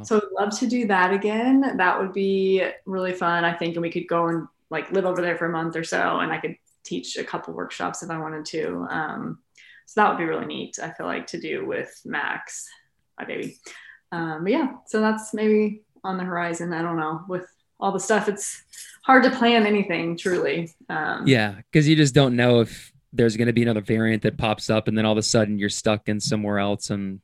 So I'd love to do that again. That would be really fun, I think. And we could go and like live over there for a month or so and I could teach a couple workshops if I wanted to. Um, so that would be really neat, I feel like, to do with Max, my baby. Um, but yeah, so that's maybe on the horizon. I don't know. With all the stuff, it's hard to plan anything truly. Um, yeah, because you just don't know if there's going to be another variant that pops up and then all of a sudden you're stuck in somewhere else and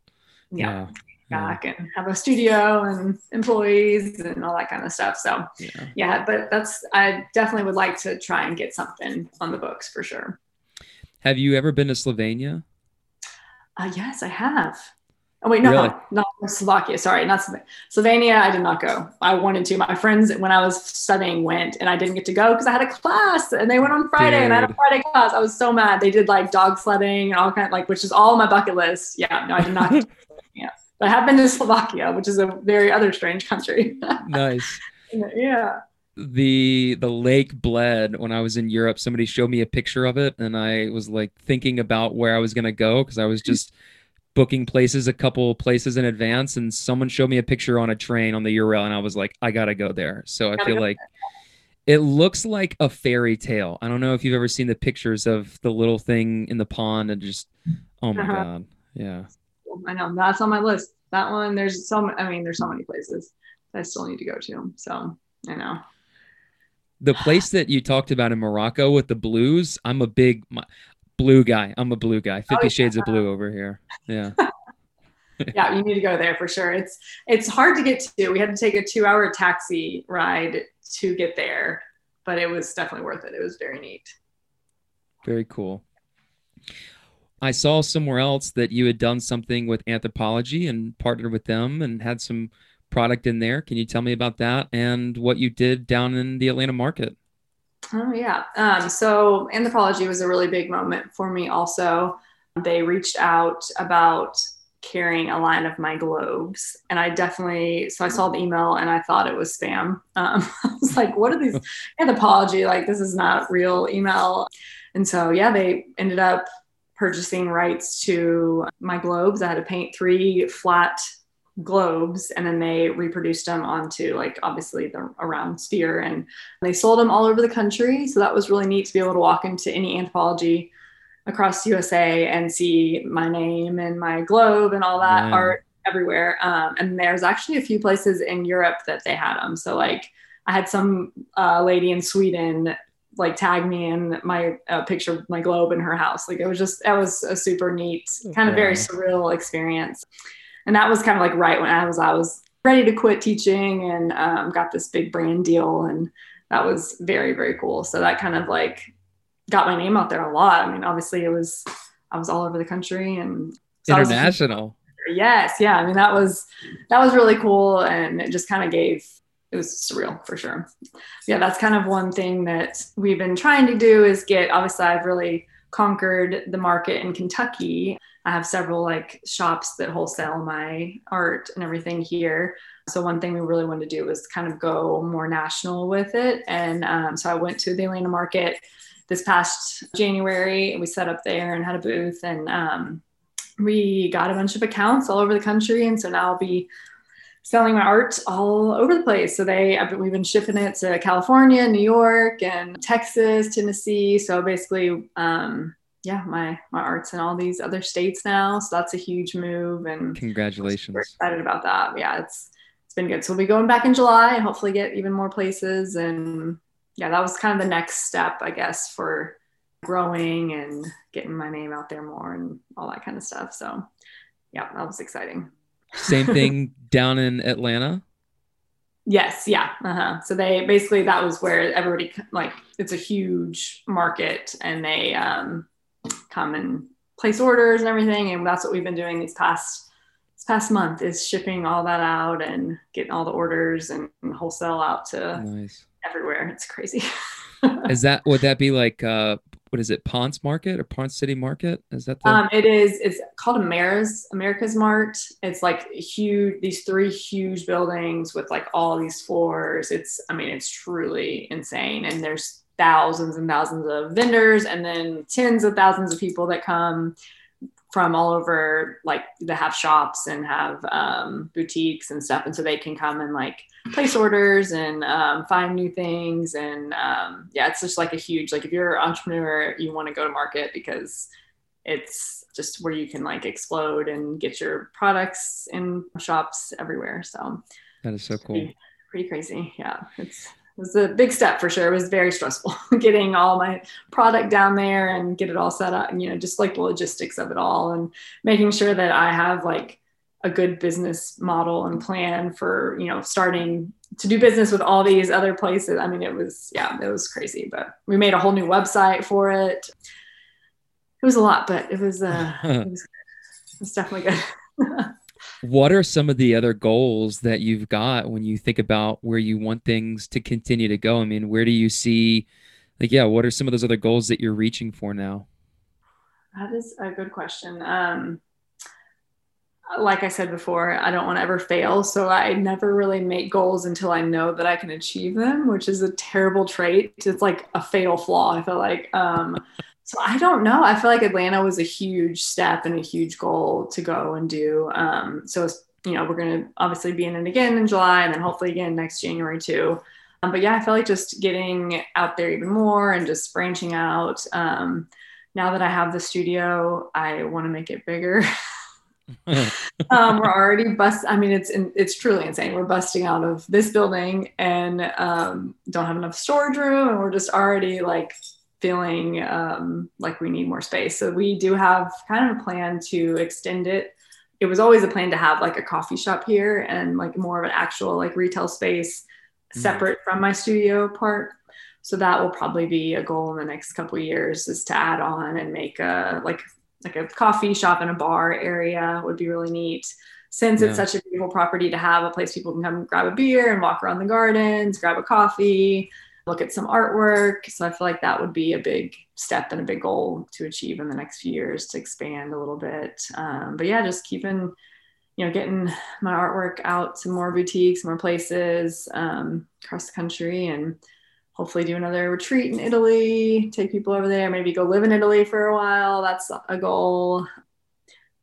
yeah. yeah back and have a studio and employees and all that kind of stuff. So yeah. yeah, but that's I definitely would like to try and get something on the books for sure. Have you ever been to Slovenia? Uh, yes, I have. Oh wait, no, Really? not Slovakia. Sorry, not Slo- Slovenia. I did not go. I wanted to. My friends, when I was studying, went, and I didn't get to go because I had a class, and they went on Friday, and I had a Friday class. I was so mad. They did like dog sledding and all kind of like, which is all on my bucket list. Yeah, no, I did not. get to Slovenia. But I have been to Slovakia, which is a very other strange country. nice. yeah. the the Lake Bled when I was in Europe. Somebody showed me a picture of it, and I was like thinking about where I was gonna go because I was just booking places a couple places in advance, and someone showed me a picture on a train on the Eurail, and I was like, I gotta go there. So I feel like it looks like a fairy tale. I don't know if you've ever seen the pictures of the little thing in the pond and just oh my Uh-huh. god, yeah. I know that's on my list. That one, there's so. I mean, there's so many places that I still need to go to. So I know. The place that you talked about in Morocco with the blues, I'm a big my, blue guy. I'm a blue guy. Fifty yeah. Shades of Blue over here. Yeah. yeah, you need to go there for sure. It's it's hard to get to. We had to take a two hour taxi ride to get there, but it was definitely worth it. It was very neat. Very cool. I saw somewhere else that you had done something with Anthropologie and partnered with them and had some product in there. Can you tell me about that and what you did down in the Atlanta market? Oh yeah. Um, so Anthropologie was a really big moment for me. Also, they reached out about carrying a line of my globes, and I definitely. So I saw the email and I thought it was spam. Um, I was like, "What are these Anthropologie? Like this is not real email." And so yeah, they ended up purchasing rights to my globes. I had to paint three flat globes and then they reproduced them onto like obviously the a round sphere and they sold them all over the country so that was really neat to be able to walk into any Anthropologie across usa and see my name and my globe and all that Wow. art everywhere um, and there's actually a few places in europe that they had them so like i had some uh, lady in sweden like tag me in my uh, picture of my globe in her house like it was just that was a super neat kind of very surreal experience and that was kind of like right when I was I was ready to quit teaching and um, got this big brand deal, and that was very very cool. So that kind of like got my name out there a lot. I mean, obviously it was I was all over the country and so was- International. yes, yeah. I mean that was that was really cool, and it just kind of gave it was surreal for sure. Yeah, that's kind of one thing that we've been trying to do is get. Obviously, I've really conquered the market in Kentucky. I have several like shops that wholesale my art and everything here. So one thing we really wanted to do was kind of go more national with it, and um, so I went to the Atlanta market this past January. We set up there and had a booth, and um, we got a bunch of accounts all over the country. And so now I'll be selling my art all over the place. So they, I've been, we've been shipping it to California, New York, and Texas, Tennessee. So basically, um, yeah, my my art's in all these other states now. So that's a huge move, and Congratulations. we're excited about that. Yeah, it's it's been good. So we'll be going back in July and hopefully get even more places. And yeah, that was kind of the next step, I guess, for growing and getting my name out there more and all that kind of stuff. So yeah, that was exciting. Same thing down in Atlanta. Yes, yeah. Uh-huh. So they basically that was where everybody like it's a huge market and they um come and place orders and everything and that's what we've been doing these past this past month is shipping all that out and getting all the orders and wholesale out to Nice. everywhere. It's crazy. Is that would that be like uh what is it, Ponce Market or Ponce City Market? Is that the Um, it is. It's called America's AmericasMart. It's like huge. These three huge buildings with like all these floors. It's. I mean, it's truly insane. And there's thousands and thousands of vendors, and then tens of thousands of people that come from all over. Like that have shops and have um, boutiques and stuff, and so they can come and like place orders and um, find new things and um, yeah it's just like a huge like if you're an entrepreneur you want to go to market because it's just where you can like explode and get your products in shops everywhere so. That is so cool. pretty, pretty crazy yeah. It's it was a big step for sure. It was very stressful getting all my product down there and get it all set up and you know just like the logistics of it all and making sure that i have like a good business model and plan for you know starting to do business with all these other places i mean it was yeah it was crazy but we made a whole new website for it it was a lot, but it was uh, it was, it was definitely good. what are some of the other goals that you've got when you think about where you want things to continue to go? I mean, where do you see, like, yeah, what are some of those other goals that you're reaching for now? That is a good question. Um, like I said before, I don't want to ever fail. So I never really make goals until I know that I can achieve them, which is a terrible trait. It's like a fatal flaw. I feel like. Um, so I don't know. I feel like Atlanta was a huge step and a huge goal to go and do. Um, so you know, we're going to obviously be in it again in July, and then hopefully again next January too. Um, but yeah, I feel like just getting out there even more and just branching out. Um, now that I have the studio, I want to make it bigger. um, we're already bust. I mean, it's in, it's truly insane. We're busting out of this building and um, don't have enough storage room, and we're just already like feeling um, like we need more space. So we do have kind of a plan to extend it. It was always a plan to have like a coffee shop here and like more of an actual like retail space mm-hmm. separate mm-hmm. from my studio part. So that will probably be a goal in the next couple years is to add on and make a like like a coffee shop and a bar area would be really neat. Since yeah. it's such a beautiful property to have a place people can come grab a beer and walk around the gardens, grab a coffee, look at some artwork. So I feel like that would be a big step and a big goal to achieve in the next few years to expand a little bit. Um, but yeah, just keeping, you know, getting my artwork out to more boutiques, more places um, across the country, and hopefully do another retreat in Italy, take people over there, maybe go live in Italy for a while. That's a goal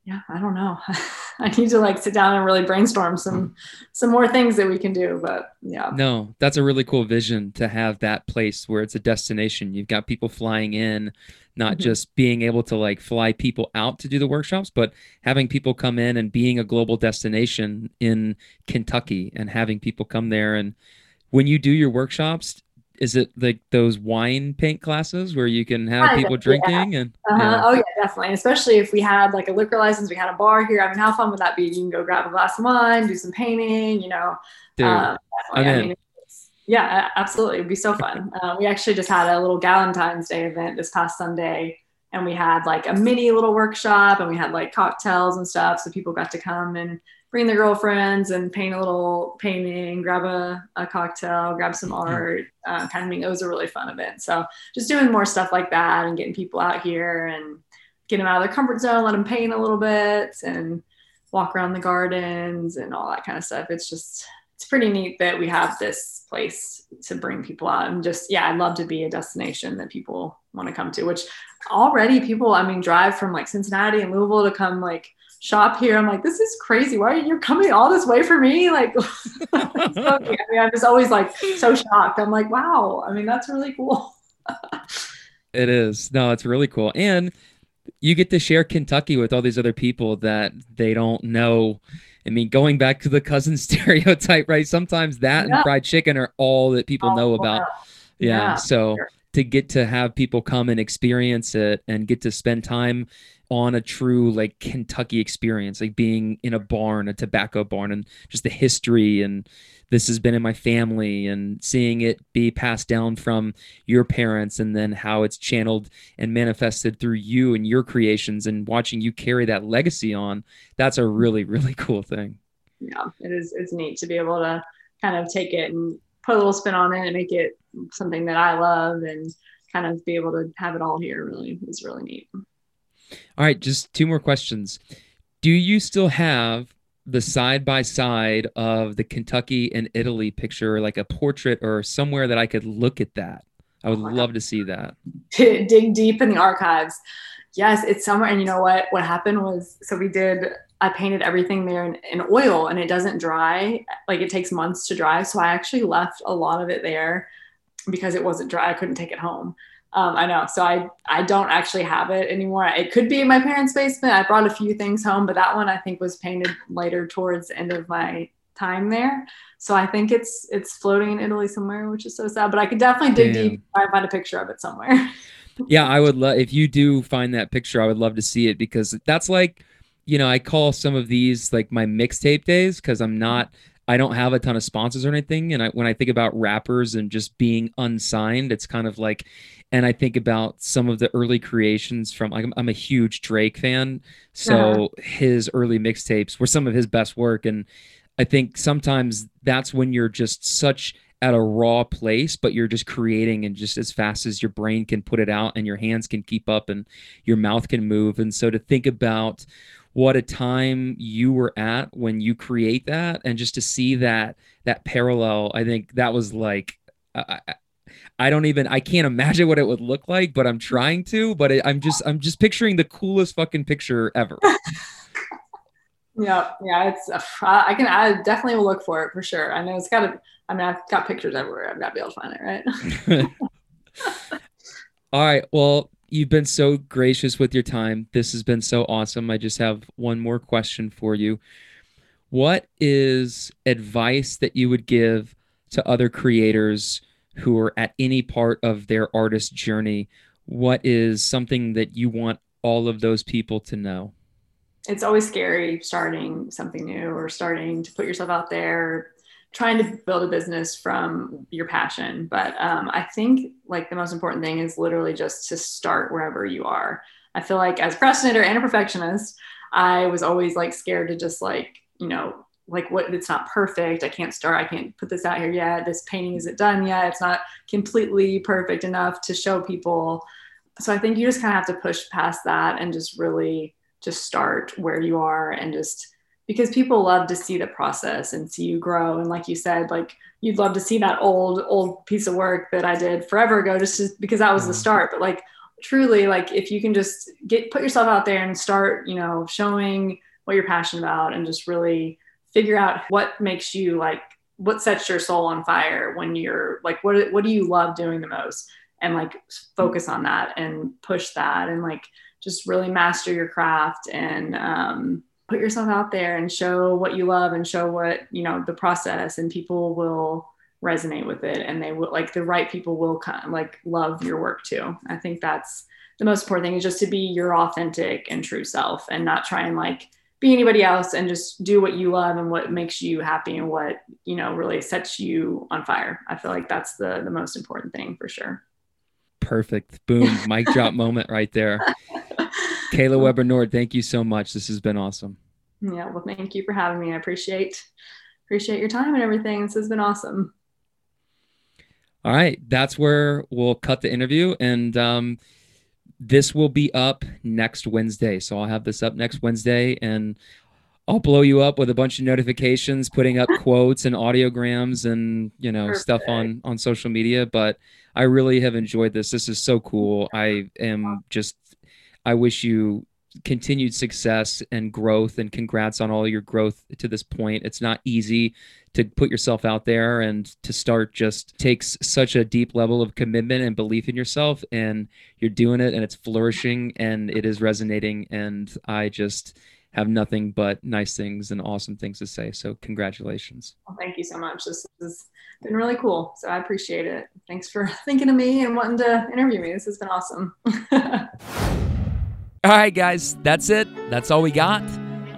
yeah, I don't know. I need to like sit down and really brainstorm some some more things that we can do. But yeah. No, that's a really cool vision to have that place where it's a destination. You've got people flying in, not mm-hmm. just being able to like fly people out to do the workshops, but having people come in and being a global destination in Kentucky and having people come there and when you do your workshops, is it like those wine paint classes where you can have people drinking yeah. and uh-huh. yeah. oh yeah definitely especially if we had like a liquor license we had a bar here i mean how fun would that be you can go grab a glass of wine do some painting you know Dude, um, I mean, yeah absolutely it'd be so fun uh, we actually just had a little galentine's day event this past sunday and we had like a mini little workshop and we had like cocktails and stuff so people got to come and bring their girlfriends and paint a little painting, grab a, a cocktail, grab some mm-hmm. art, uh, kind of thing. It was a really fun event. So just doing more stuff like that and getting people out here and get them out of their comfort zone, let them paint a little bit and walk around the gardens and all that kind of stuff. It's just, it's pretty neat that we have this place to bring people out and just, yeah, I'd love to be a destination that people want to come to, which already people, I mean, drive from like Cincinnati and Louisville to come like shop here. I'm like, this is crazy. Why are you coming all this way for me? Like, I mean, I'm just always like so shocked. I'm like, wow. I mean, that's really cool. it is. No, it's really cool. And you get to share Kentucky with all these other people that they don't know. I mean, going back to the cousin stereotype, right? Sometimes that yeah. and fried chicken are all that people oh, know about. Yeah. yeah. So sure. To get to have people come and experience it and get to spend time on a true like Kentucky experience, like being in a barn, a tobacco barn, and just the history and this has been in my family and seeing it be passed down from your parents and then how it's channeled and manifested through you and your creations and watching you carry that legacy on. That's a really, really cool thing. Yeah, it is. It's neat to be able to kind of take it and put a little spin on it and make it something that I love and kind of be able to have it all here really is really neat. All right, just two more questions. Do you still have the side by side of the Kentucky and Italy picture, like a portrait or somewhere that I could look at that? I would love to see that. Dig deep in the archives. Yes, it's somewhere. And you know what? What happened was, so we did. I painted everything there in, in oil, and it doesn't dry. Like it takes months to dry. So I actually left a lot of it there because it wasn't dry. I couldn't take it home. Um, I know. So I I don't actually have it anymore. It could be in my parents' basement. I brought a few things home, but that one I think was painted later towards the end of my time there. So I think it's it's floating in Italy somewhere, which is so sad. But I could definitely dig Damn. deep and find a picture of it somewhere. yeah, I would love if you do find that picture. I would love to see it because that's like, you know, I call some of these like my mixtape days because I'm not I don't have a ton of sponsors or anything. And I, when I think about rappers and just being unsigned, it's kind of like, and I think about some of the early creations from, like, I'm, I'm a huge Drake fan. So Uh-huh. his early mixtapes were some of his best work. And I think sometimes that's when you're just such at a raw place, but you're just creating and just as fast as your brain can put it out and your hands can keep up and your mouth can move. And so to think about what a time you were at when you create that and just to see that that parallel, I think that was like I, I- don't even I can't imagine what it would look like, but I'm trying to. But it, I'm just I'm just picturing the coolest fucking picture ever. Yeah, yeah, it's uh, I can I definitely will look for it for sure. I know it's got to. I mean, I've got pictures everywhere. I've got to be able to find it, right? All right. Well, you've been so gracious with your time. This has been so awesome. I just have one more question for you. What is advice that you would give to other creators who are at any part of their artist journey? What is something that you want all of those people to know? it's always scary starting something new or starting to put yourself out there trying to build a business from your passion. But um, i think like the most important thing is literally just to start wherever you are. I feel like as a procrastinator and a perfectionist i was always like scared to just like you know like what it's not perfect. I can't start i can't put this out here yet. This painting isn't done yet. It's not completely perfect enough to show people. So i think you just kind of have to push past that and just really just start where you are and just because people love to see the process and see you grow. And like you said like you'd love to see that old old piece of work that i did forever ago just to, because that was the Mhm. start. But like truly like if you can just get put yourself out there and start you know showing what you're passionate about and just really figure out what makes you like what sets your soul on fire when you're like what what do you love doing the most? And like focus on that and push that and like just really master your craft and um, put yourself out there and show what you love and show what you know the process and people will resonate with it and they will like the right people will come like love your work too i think that's the most important thing is just to be your authentic and true self and not try and like be anybody else and just do what you love and what makes you happy and what you know really sets you on fire i feel like that's the the most important thing for sure Perfect. Boom. Mic drop moment right there. Kayla Weber Nord, thank you so much. This has been awesome. Yeah, well, thank you for having me. I appreciate appreciate your time and everything. This has been awesome. All right, that's where we'll cut the interview, and um, this will be up next Wednesday. So I'll have this up next Wednesday, and I'll blow you up with a bunch of notifications, putting up quotes and audiograms and you know stuff on on social media. But I really have enjoyed this. This is so cool. I am just. I wish you continued success and growth, and congrats on all your growth to this point. It's not easy to put yourself out there and to start just takes such a deep level of commitment and belief in yourself and you're doing it and it's flourishing and it is resonating and I just have nothing but nice things and awesome things to say so congratulations Well, thank you so much. This has been really cool. So I appreciate it. Thanks for thinking of me and wanting to interview me. This has been awesome. all right guys that's it that's all we got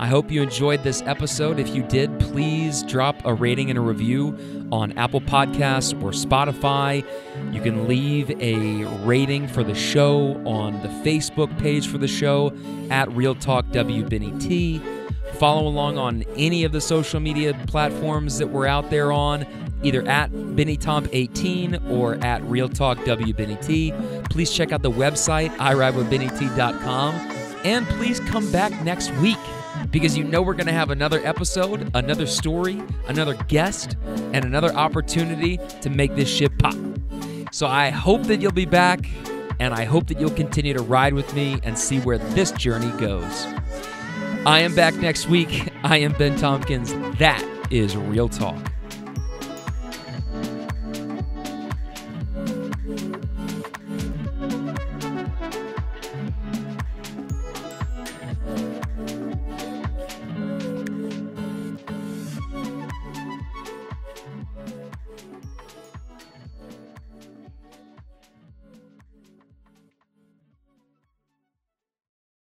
I hope you enjoyed this episode. If you did, please drop a rating and a review on Apple Podcasts or Spotify. You can leave a rating for the show on the Facebook page for the show at Real Talk WBNT. Follow along on any of the social media platforms that we're out there on, either at BennyTomp18 or at Real Talk WBNT. Please check out the website, iRideWithBennyT.com. And please come back next week because you know we're going to have another episode, another story, another guest, and another opportunity to make this shit pop. So I hope that you'll be back, and I hope that you'll continue to ride with me and see where this journey goes. I am back next week. I am Ben Tompkins. That is Real Talk.